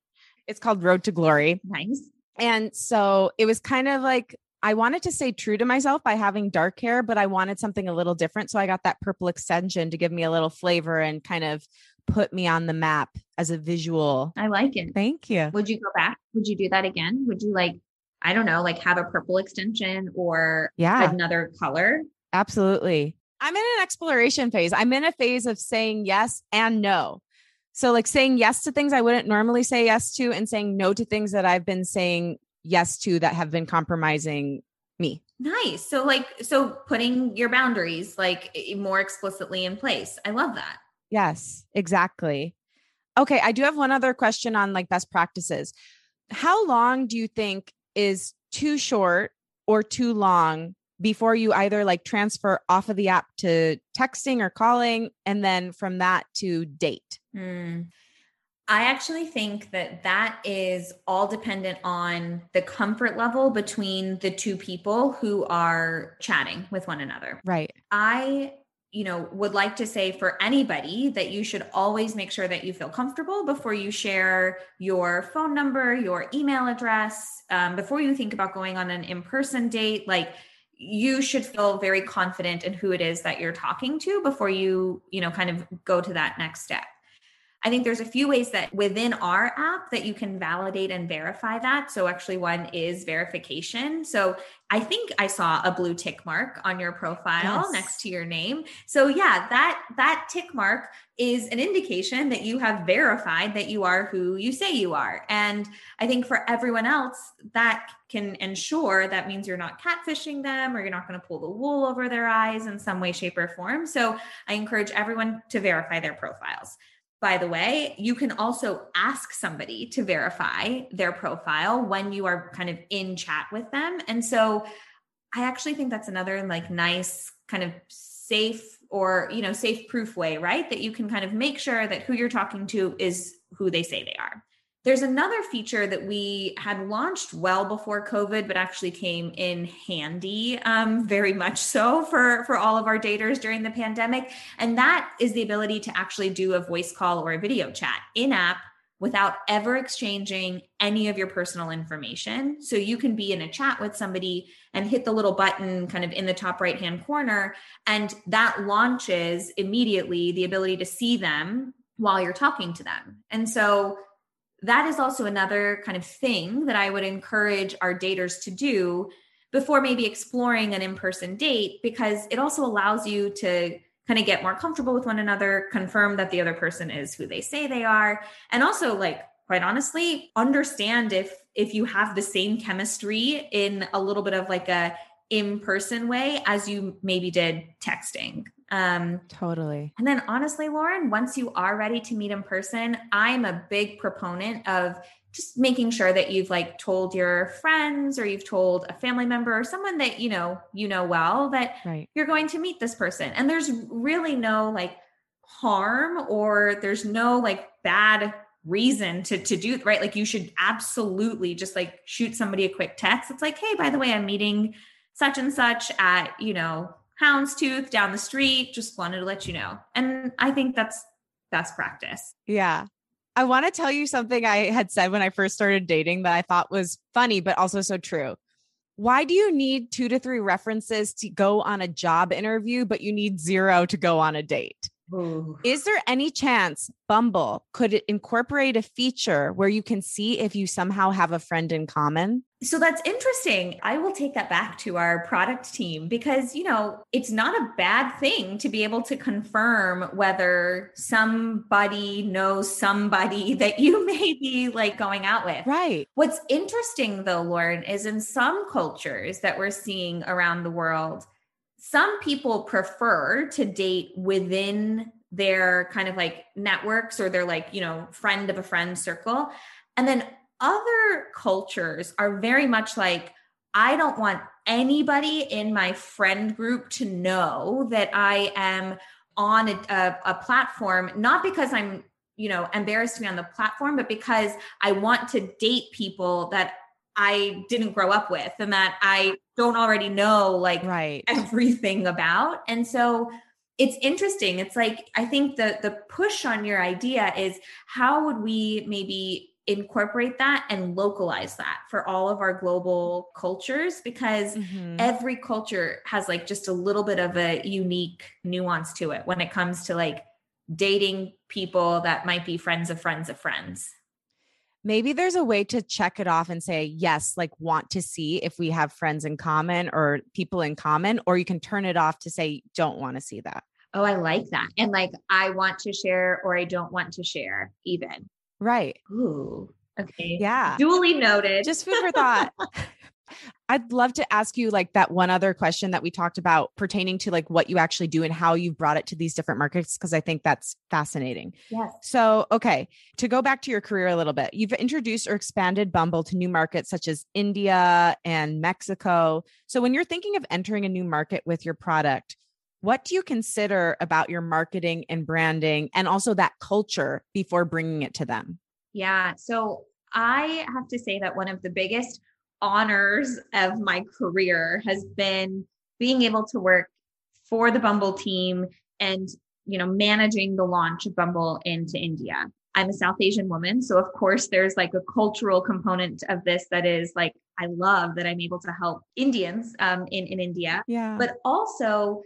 it's called road to glory Nice. And so it was kind of like I wanted to stay true to myself by having dark hair, but I wanted something a little different. So I got that purple extension to give me a little flavor and kind of put me on the map as a visual. I like it. Thank you. Would you go back? Would you do that again? Would you like, I don't know, like have a purple extension or Yeah, another color? absolutely. I'm in an exploration phase. I'm in a phase of saying yes and no. So, like saying yes to things I wouldn't normally say yes to, and saying no to things that I've been saying yes to that have been compromising me. Nice. So like so putting your boundaries like more explicitly in place. I love that. Yes, exactly. Okay, I do have one other question on like best practices. How long do you think is too short or too long before you either like transfer off of the app to texting or calling and then from that to date? Hmm. I actually think that that is all dependent on the comfort level between the two people who are chatting with one another. Right. I, you know, would like to say for anybody that you should always make sure that you feel comfortable before you share your phone number, your email address, um, before you think about going on an in person date. Like, you should feel very confident in who it is that you're talking to before you, you know, kind of go to that next step. I think there's a few ways that within our app that you can validate and verify that. So actually one is verification. So I think I saw a blue tick mark on your profile Yes. next to your name. So yeah, that that tick mark is an indication that you have verified that you are who you say you are. And I think for everyone else that can ensure that means you're not catfishing them or you're not going to pull the wool over their eyes in some way shape or form. So I encourage everyone to verify their profiles. By the way, you can also ask somebody to verify their profile when you are kind of in chat with them. And so I actually think that's another like nice kind of safe or, you know, safe proof way, right? That you can kind of make sure that who you're talking to is who they say they are. There's another feature that we had launched well before COVID, but actually came in handy, um, very much so for for all of our daters during the pandemic, and that is the ability to actually do a voice call or a video chat in app without ever exchanging any of your personal information. So you can be in a chat with somebody and hit the little button kind of in the top right hand corner, and that launches immediately the ability to see them while you're talking to them. And so that is also another kind of thing that I would encourage our daters to do before maybe exploring an in person date, because it also allows you to kind of get more comfortable with one another, confirm that the other person is who they say they are, and also like quite honestly understand if if you have the same chemistry in a little bit of like a in-person way as you maybe did texting um Totally. and then honestly, Lauren, once you are ready to meet in person, I'm a big proponent of just making sure that you've like told your friends or you've told a family member or someone that you know, you know well that Right. you're going to meet this person. And there's really no like harm or there's no like bad reason to to do right like you should absolutely just like shoot somebody a quick text it's like hey by the way i'm meeting such and such at you know houndstooth down the street just wanted to let you know and i think that's best practice. Yeah. I want to tell you something I had said when I first started dating that I thought was funny, but also so true. Why do you need two to three references to go on a job interview, but you need zero to go on a date? Ooh. Is there any chance Bumble could incorporate a feature where you can see if you somehow have a friend in common? So that's interesting. I will take that back to our product team because, you know, it's not a bad thing to be able to confirm whether somebody knows somebody that you may be like going out with. Right. What's interesting though, Lauren, is in some cultures that we're seeing around the world, some people prefer to date within their kind of like networks or their like, you know, friend of a friend circle. And then other cultures are very much like, I don't want anybody in my friend group to know that I am on a, a, a platform, not because I'm, you know, embarrassed to be on the platform, but because I want to date people that I didn't grow up with and that I don't already know like right. everything about. And so it's interesting. It's like I think the the push on your idea is how would we maybe incorporate that and localize that for all of our global cultures because mm-hmm. every culture has like just a little bit of a unique nuance to it when it comes to like dating people that might be friends of friends of friends. Maybe there's a way to check it off and say yes like want to see if we have friends in common or people in common or you can turn it off to say don't want to see that. Oh i like that. And like i want to share or i don't want to share even right ooh okay yeah duly noted just food for thought I'd love to ask you like that one other question that we talked about pertaining to like what you actually do and how you've brought it to these different markets because I think that's fascinating. Yes. So, okay, to go back to your career a little bit, you've introduced or expanded Bumble to new markets such as India and Mexico. So, when you're thinking of entering a new market with your product, what do you consider about your marketing and branding and also that culture before bringing it to them? Yeah. So, I have to say that one of the biggest honors of my career has been being able to work for the Bumble team and you know managing the launch of Bumble into India. I'm a South Asian woman, so of course there's like a cultural component of this that is like I love that I'm able to help Indians um, in in India. Yeah, but also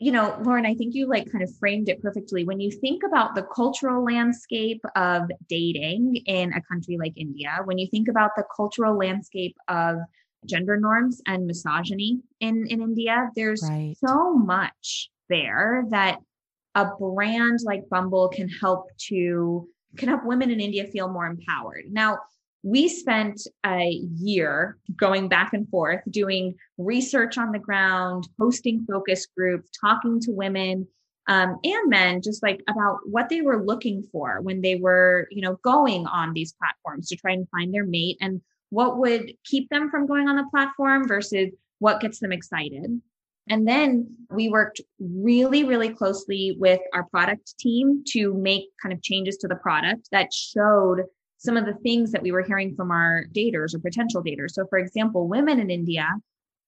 you know, Lauren, I think you like kind of framed it perfectly. When you think about the cultural landscape of dating in a country like India, when you think about the cultural landscape of gender norms and misogyny in, in India, there's right. so much there that a brand like Bumble can help to can help women in India feel more empowered. Now, we spent a year going back and forth doing research on the ground, hosting focus groups, talking to women um, and men just like about what they were looking for when they were, you know, going on these platforms to try and find their mate and what would keep them from going on the platform versus what gets them excited. And then we worked really, really closely with our product team to make kind of changes to the product that showed some of the things that we were hearing from our daters or potential daters. So, for example, women in India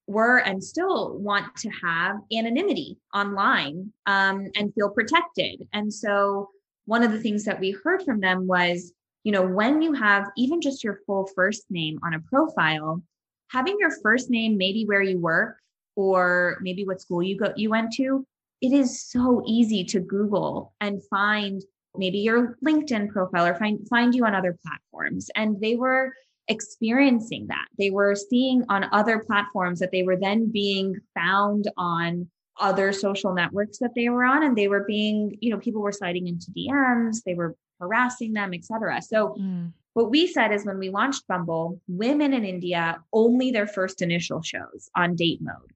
were and still want to have anonymity online um, and feel protected. And so, one of the things that we heard from them was, you know, when you have even just your full first name on a profile, having your first name maybe where you work or maybe what school you go you went to, it is so easy to Google and find maybe your LinkedIn profile or find find you on other platforms. And they were experiencing that. They were seeing on other platforms that they were then being found on other social networks that they were on and they were being, you know, people were sliding into DMs, they were harassing them, etc. So mm. what we said is when we launched Bumble, women in India only their first initial shows on date mode.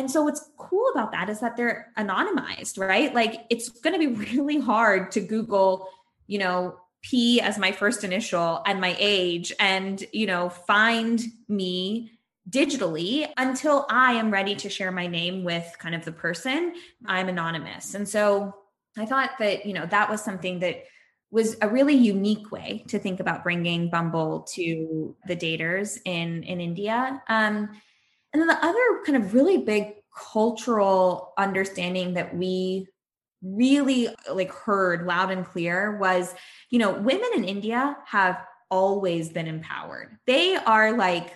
And so what's cool about that is that they're anonymized, right? Like it's going to be really hard to Google, you know, P as my first initial and my age and, you know, find me digitally until I am ready to share my name with kind of the person. I'm anonymous. And so I thought that, you know, that was something that was a really unique way to think about bringing Bumble to the daters in in India. Um, and then the other kind of really big cultural understanding that we really like heard loud and clear was, you know, women in India have always been empowered. They are like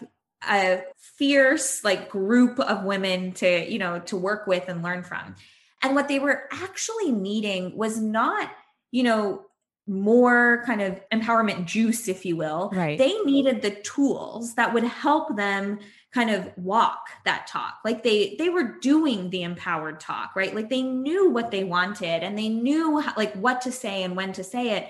a fierce like group of women to, you know, to work with and learn from. And what they were actually needing was not, you know, more kind of empowerment juice, if you will. Right. They needed the tools that would help them kind of walk that talk. Like they they were doing the empowered talk, right? Like they knew what they wanted and they knew how, like what to say and when to say it,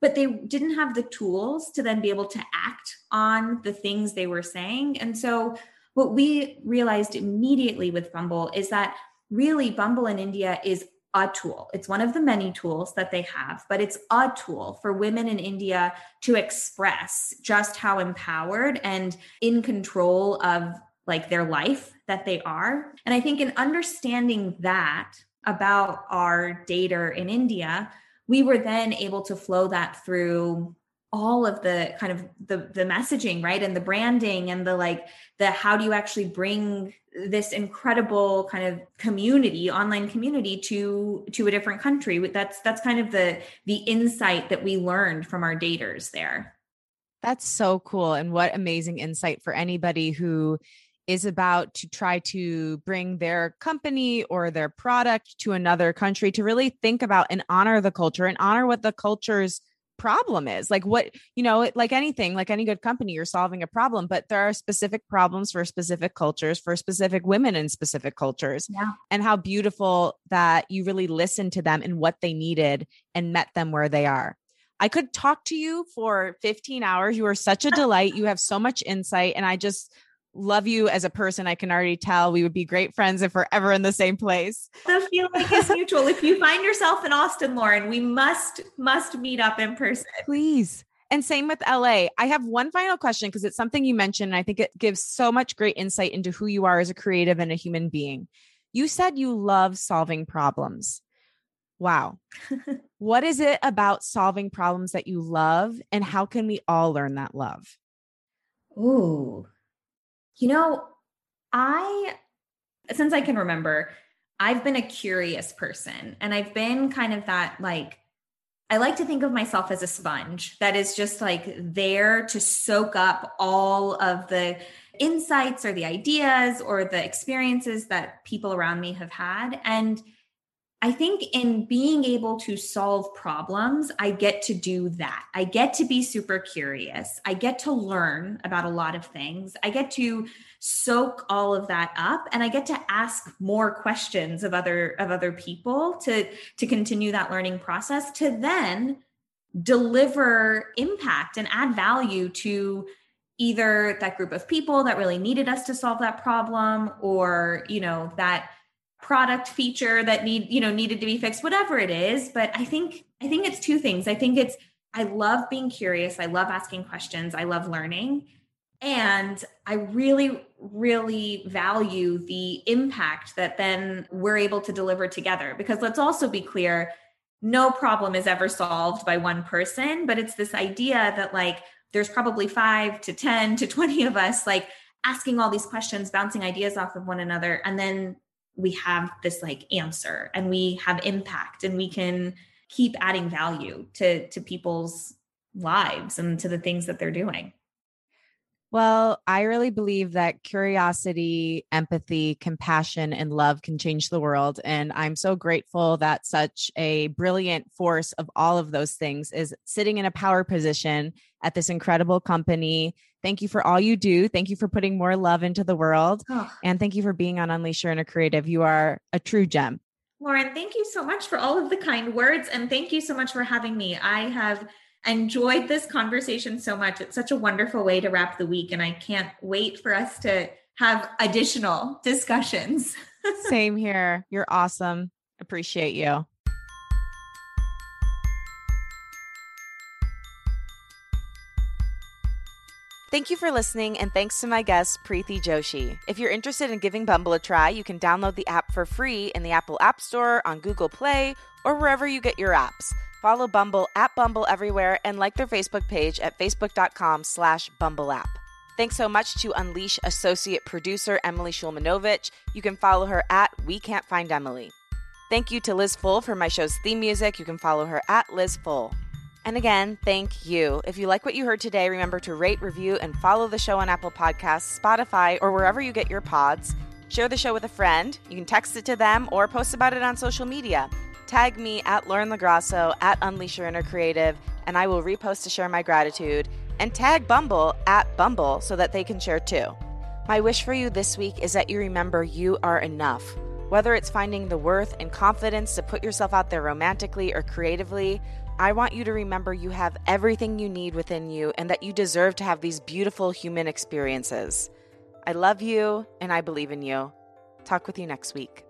but they didn't have the tools to then be able to act on the things they were saying. And so what we realized immediately with Bumble is that really Bumble in India is a tool. It's one of the many tools that they have, but it's a tool for women in India to express just how empowered and in control of like their life that they are. And I think in understanding that about our data in India, we were then able to flow that through all of the kind of the the messaging right? And the branding and the like the how do you actually bring this incredible kind of community online community to to a different country? That's that's kind of the the insight that we learned from our daters there. That's so cool and what amazing insight for anybody who is about to try to bring their company or their product to another country to really think about and honor the culture and honor what the culture's problem is like what you know like anything like any good company you're solving a problem but there are specific problems for specific cultures for specific women in specific cultures yeah. and how beautiful that you really listened to them and what they needed and met them where they are. I could talk to you for 15 hours. You are such a delight. You have so much insight and i just love you as a person. I can already tell we would be great friends if we're ever in the same place. The feeling is mutual. If you find yourself in Austin, Lauren, we must must meet up in person. Please. And same with LA. I have one final question because it's something you mentioned. And I think it gives so much great insight into who you are as a creative and a human being. You said you love solving problems. Wow. what is it about solving problems that you love? And how can we all learn that love? Ooh, you know, I, since I can remember, I've been a curious person and I've been kind of that like, I like to think of myself as a sponge that is just like there to soak up all of the insights or the ideas or the experiences that people around me have had. And I think in being able to solve problems, I get to do that. I get to be super curious. I get to learn about a lot of things. I get to soak all of that up and I get to ask more questions of other of other people to to continue that learning process to then deliver impact and add value to either that group of people that really needed us to solve that problem or, you know, that product feature that need you know needed to be fixed whatever it is but i think i think it's two things. I think it's i love being curious. I love asking questions. I love learning. And i really really value the impact that then we're able to deliver together. Because let's also be clear no problem is ever solved by one person but it's this idea that like there's probably 5 to 10 to 20 of us like asking all these questions bouncing ideas off of one another and then we have this like answer and we have impact and we can keep adding value to to people's lives and to the things that they're doing well, I really believe that curiosity, empathy, compassion, and love can change the world. And I'm so grateful that such a brilliant force of all of those things is sitting in a power position at this incredible company. Thank you for all you do. Thank you for putting more love into the world. Oh. And thank you for being on Unleash Your Inner Creative. You are a true gem. Lauren, thank you so much for all of the kind words. And thank you so much for having me. I have enjoyed this conversation so much. It's such a wonderful way to wrap the week. And I can't wait for us to have additional discussions. Same here. You're awesome. Appreciate you. Thank you for listening, and thanks to my guest, Priti Joshi. If you're interested in giving Bumble a try, you can download the app for free in the Apple App Store, on Google Play, or wherever you get your apps. Follow Bumble at Bumble everywhere and like their Facebook page at facebook.com slash Bumble app. Thanks so much to Unleash associate producer Emily Shulmanovich. You can follow her at We Can't Find Emily. Thank you to Liz Full for my show's theme music. You can follow her at Liz Full. And again, thank you. If you like what you heard today, remember to rate, review, and follow the show on Apple Podcasts, Spotify, or wherever you get your pods. Share the show with a friend. You can text it to them or post about it on social media. Tag me at Lauren LoGrasso at Unleash Your Inner Creative, and I will repost to share my gratitude. And tag Bumble at Bumble so that they can share too. My wish for you this week is that you remember you are enough. Whether it's finding the worth and confidence to put yourself out there romantically or creatively, I want you to remember you have everything you need within you and that you deserve to have these beautiful human experiences. I love you and I believe in you. Talk with you next week.